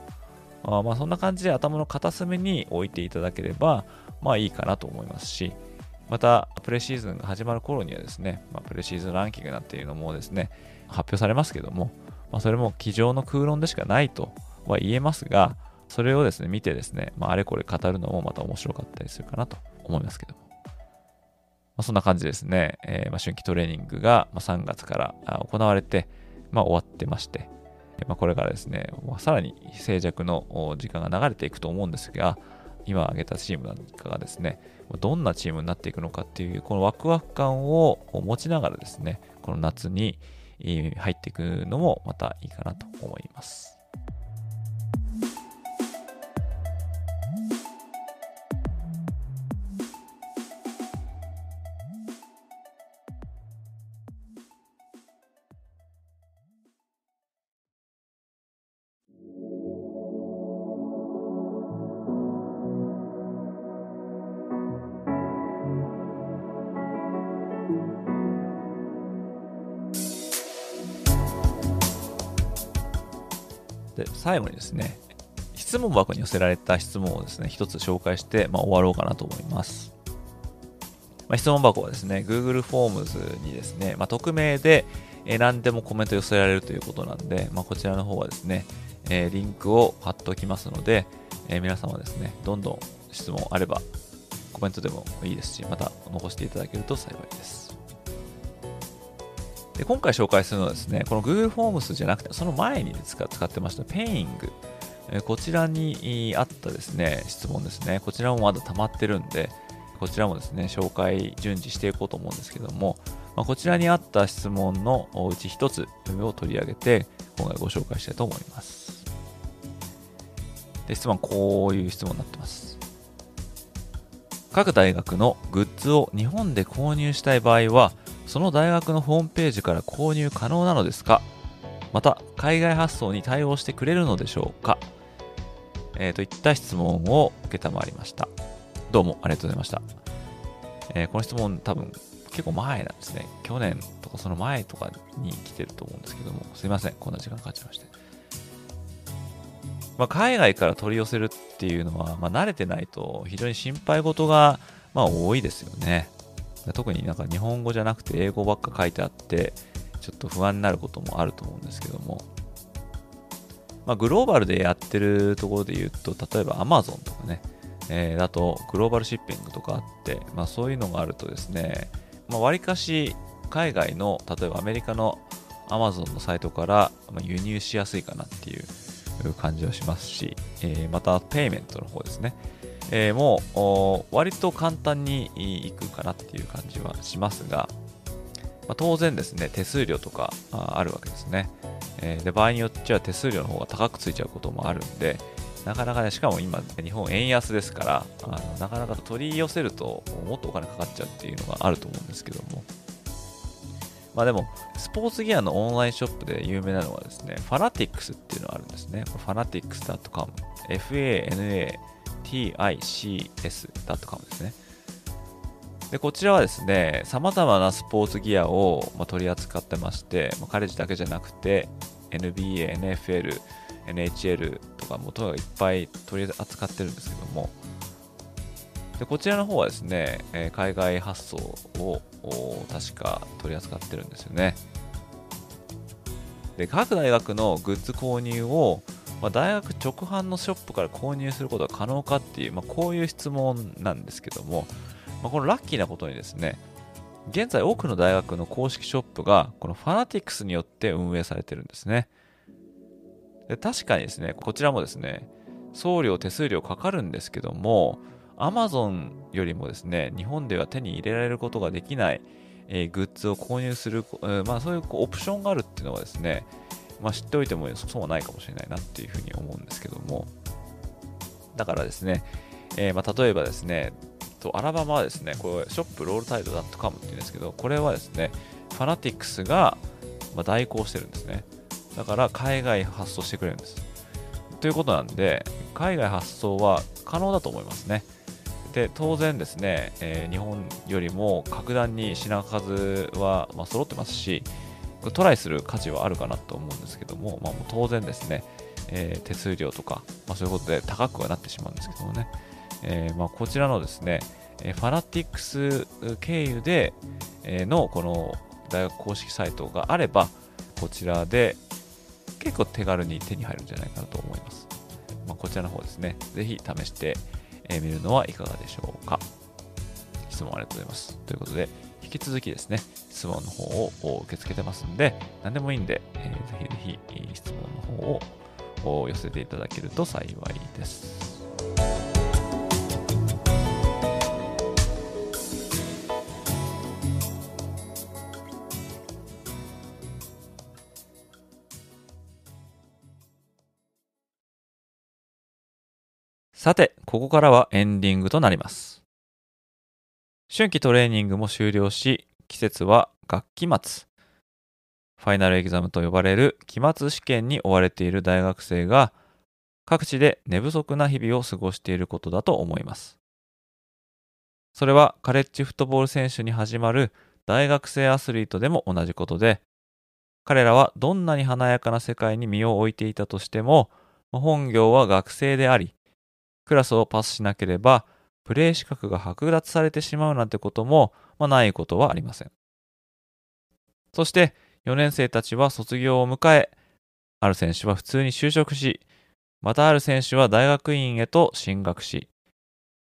あまあそんな感じで頭の片隅に置いていただければ、まあいいかなと思いますし、またプレシーズンが始まる頃にはですね、まあ、プレシーズンランキングなんていうのもですね、発表されますけども、まあ、それも机上の空論でしかないとは言えますが、それをですね、見てですね、まあ、あれこれ語るのもまた面白かったりするかなと思いますけども。まあ、そんな感じですね、えー、まあ、春季トレーニングが3月から行われて、まあ、終わってまして、まあ、これからですね、さらに静寂の時間が流れていくと思うんですが、今挙げたチームなんかがですね、どんなチームになっていくのかっていう、このワクワク感を持ちながらですね、この夏に入っていくのもまたいいかなと思います。最後にですね、質問箱に寄せられた質問をですね、一つ紹介して、まあ、終わろうかなと思います。まあ、質問箱はですね、Google フォームズにですね、まあ、匿名で、何でもコメント寄せられるということなんで、まあ、こちらの方はですね、えー、リンクを貼っておきますので、えー、皆様ですね、どんどん質問あれば、コメントでもいいですし、また残していただけると幸いです。で今回紹介するのはですね、この Google Forms じゃなくて、その前に使ってました Paying。こちらにあったですね、質問ですね。こちらもまだ溜まってるんで、こちらもですね、紹介順次していこうと思うんですけども、まあ、こちらにあった質問のうち一つを取り上げて、今回ご紹介したいと思います。で、質問こういう質問になってます。各大学のグッズを日本で購入したい場合は、その大学のホームページから購入可能なのですか？また、海外発送に対応してくれるのでしょうか？えー、といった質問を受りました。どうもありがとうございました。えー、この質問多分結構前なんですね。去年とかその前とかに来てると思うんですけども、すいません。こんな時間かかっちゃいまして。まあ、海外から取り寄せるっていうのは、まあ、慣れてないと非常に心配事が、まあ、多いですよね。特になんか日本語じゃなくて英語ばっか書いてあって、ちょっと不安になることもあると思うんですけども、まあ、グローバルでやってるところで言うと、例えば Amazon とかね、えー、だとグローバルシッピングとかあって、まあ、そういうのがあるとですね、まあ、割かし海外の、例えばアメリカの Amazon のサイトから輸入しやすいかなっていう感じはしますし、えー、またペイメントの方ですね。えー、もう割と簡単にいくかなっていう感じはしますが、まあ、当然ですね、手数料とかあるわけですね、えー、で。場合によっては手数料の方が高くついちゃうこともあるんで、なかなかね、しかも今、日本円安ですから、あのなかなか取り寄せるともっとお金かかっちゃうっていうのがあると思うんですけども。まあでも、スポーツギアのオンラインショップで有名なのはですね、ファナティックスっていうのがあるんですね。ファナティックス .com、FANA TICS.com ですね。で、こちらはですね、様々なスポーツギアを、ま取り扱ってまして、ま、カレッジだけじゃなくて、NBA、NFL、NHL とかもとにかいっぱい取り扱ってるんですけども、でこちらの方はですね、え海外発送を確か取り扱ってるんですよね。で各大学のグッズ購入をまあ、大学直販のショップから購入することは可能かっていう、まあ、こういう質問なんですけども、まあ、このラッキーなことにですね、現在多くの大学の公式ショップがこのファナティクスによって運営されてるんですね。で確かにですね、こちらもですね、送料、手数料かかるんですけども、Amazon よりもですね、日本では手に入れられることができない、えー、グッズを購入する、えー、まあ、そういうオプションがあるっていうのはですね、まあ、知っておいてもそうはないかもしれないなっていうふうに思うんですけども、だからですね、えー、まあ例えばですね、アラバマはですね、これショップロールタイド .com っていうんですけど、これはですね、ファナティックスが代行してるんですね。だから海外発送してくれるんです。ということなんで、海外発送は可能だと思いますね。で、当然ですね、えー、日本よりも格段に品数は、まあ、揃ってますし、トライする価値はあるかなと思うんですけども、まあ、もう当然ですね、えー、手数料とか、まあ、そういうことで高くはなってしまうんですけどもね、えー、まあこちらのですね、えファナティックス経由でえのこの大学公式サイトがあれば、こちらで結構手軽に手に入るんじゃないかなと思います。まあ、こちらの方ですね、ぜひ試してみるのはいかがでしょうか。質問ありがとうございます。ということで、引き続きですね、質問の方を受け付けてますんで、何でもいいんで、えー、ぜひぜひ質問の方を寄せていただけると幸いです。さて、ここからはエンディングとなります。春季トレーニングも終了し、季節は学期末。ファイナルエグザムと呼ばれる期末試験に追われている大学生が、各地で寝不足な日々を過ごしていることだと思います。それはカレッジフットボール選手に始まる大学生アスリートでも同じことで、彼らはどんなに華やかな世界に身を置いていたとしても、本業は学生であり、クラスをパスしなければ、プレイ資格が剥奪されてしまうなんてことも、まあ、ないことはありません。そして、4年生たちは卒業を迎え、ある選手は普通に就職し、またある選手は大学院へと進学し、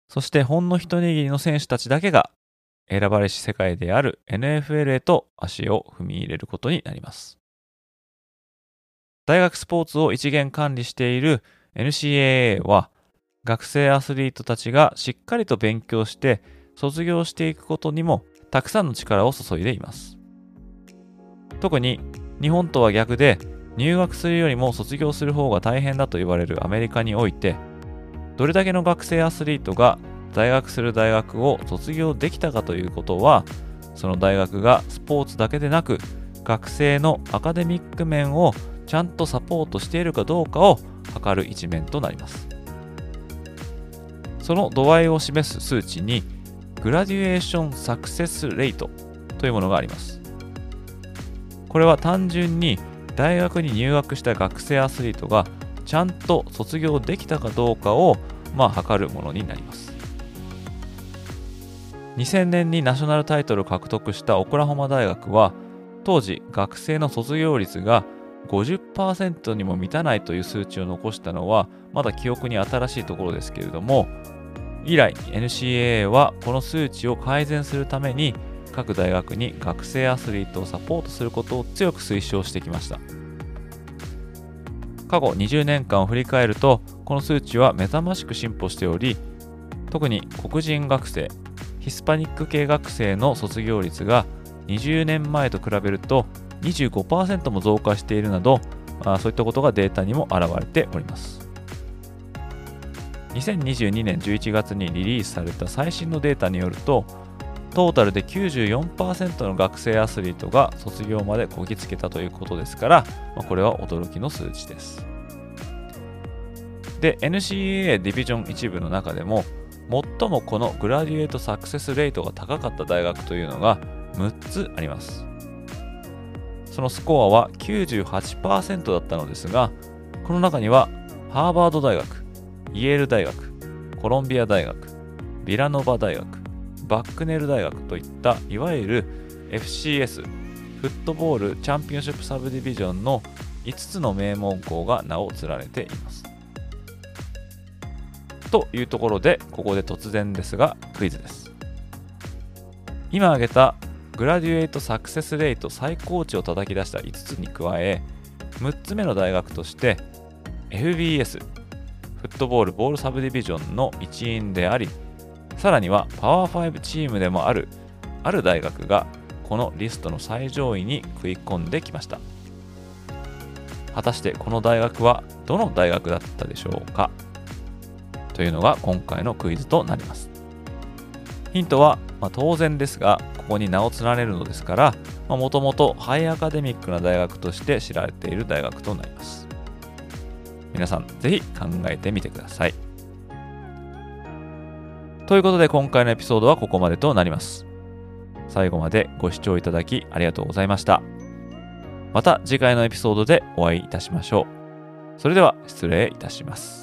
そしてほんの一握りの選手たちだけが選ばれし世界である NFL へと足を踏み入れることになります。大学スポーツを一元管理している NCAA は学生アスリートたちがしっかりと勉強して卒業していくことにもたくさんの力を注いでいます。特に日本とは逆で入学するよりも卒業する方が大変だと言われるアメリカにおいてどれだけの学生アスリートが在学する大学を卒業できたかということはその大学がスポーツだけでなく学生のアカデミック面をちゃんとサポートしているかどうかを測る一面となります。その度合いを示す数値にグラデュエーションサクセスレートというものがあります。これは単純に大学に入学した学生アスリートがちゃんと卒業できたかどうかをまあ測るものになります。2000年にナショナルタイトルを獲得したオクラホマ大学は当時学生の卒業率が50%にも満たないという数値を残したのはまだ記憶に新しいところですけれども以来 NCAA はこの数値を改善するために各大学に学生アスリートをサポートすることを強く推奨してきました。過去20年間を振り返るとこの数値は目覚ましく進歩しており特に黒人学生ヒスパニック系学生の卒業率が20年前と比べると25%も増加しているなどあそういったことがデータにも現れております2022年11月にリリースされた最新のデータによるとトータルで94%の学生アスリートが卒業までこぎつけたということですから、まあ、これは驚きの数値です。で、NCAA ディビジョン1部の中でも最もこのグラデュエートサクセスレートが高かった大学というのが6つあります。そのスコアは98%だったのですが、この中にはハーバード大学、イェール大学、コロンビア大学、ビラノバ大学、バックネル大学といったいわゆる FCS フットボールチャンピオンシップサブディビジョンの5つの名門校が名を連ねています。というところでここで突然ですがクイズです。今挙げたグラデュエイトサクセスレート最高値を叩き出した5つに加え6つ目の大学として FBS フットボールボールサブディビジョンの一員であり、さらにはパワー5チームでもあるある大学がこのリストの最上位に食い込んできました。果たしてこの大学はどの大学だったでしょうか？というのが今回のクイズとなります。ヒントは、まあ、当然ですが、ここに名を連ねるのですから、もともとハイアカデミックな大学として知られている大学となります。皆さんぜひ考えてみてください。ということで今回のエピソードはここまでとなります。最後までご視聴いただきありがとうございました。また次回のエピソードでお会いいたしましょう。それでは失礼いたします。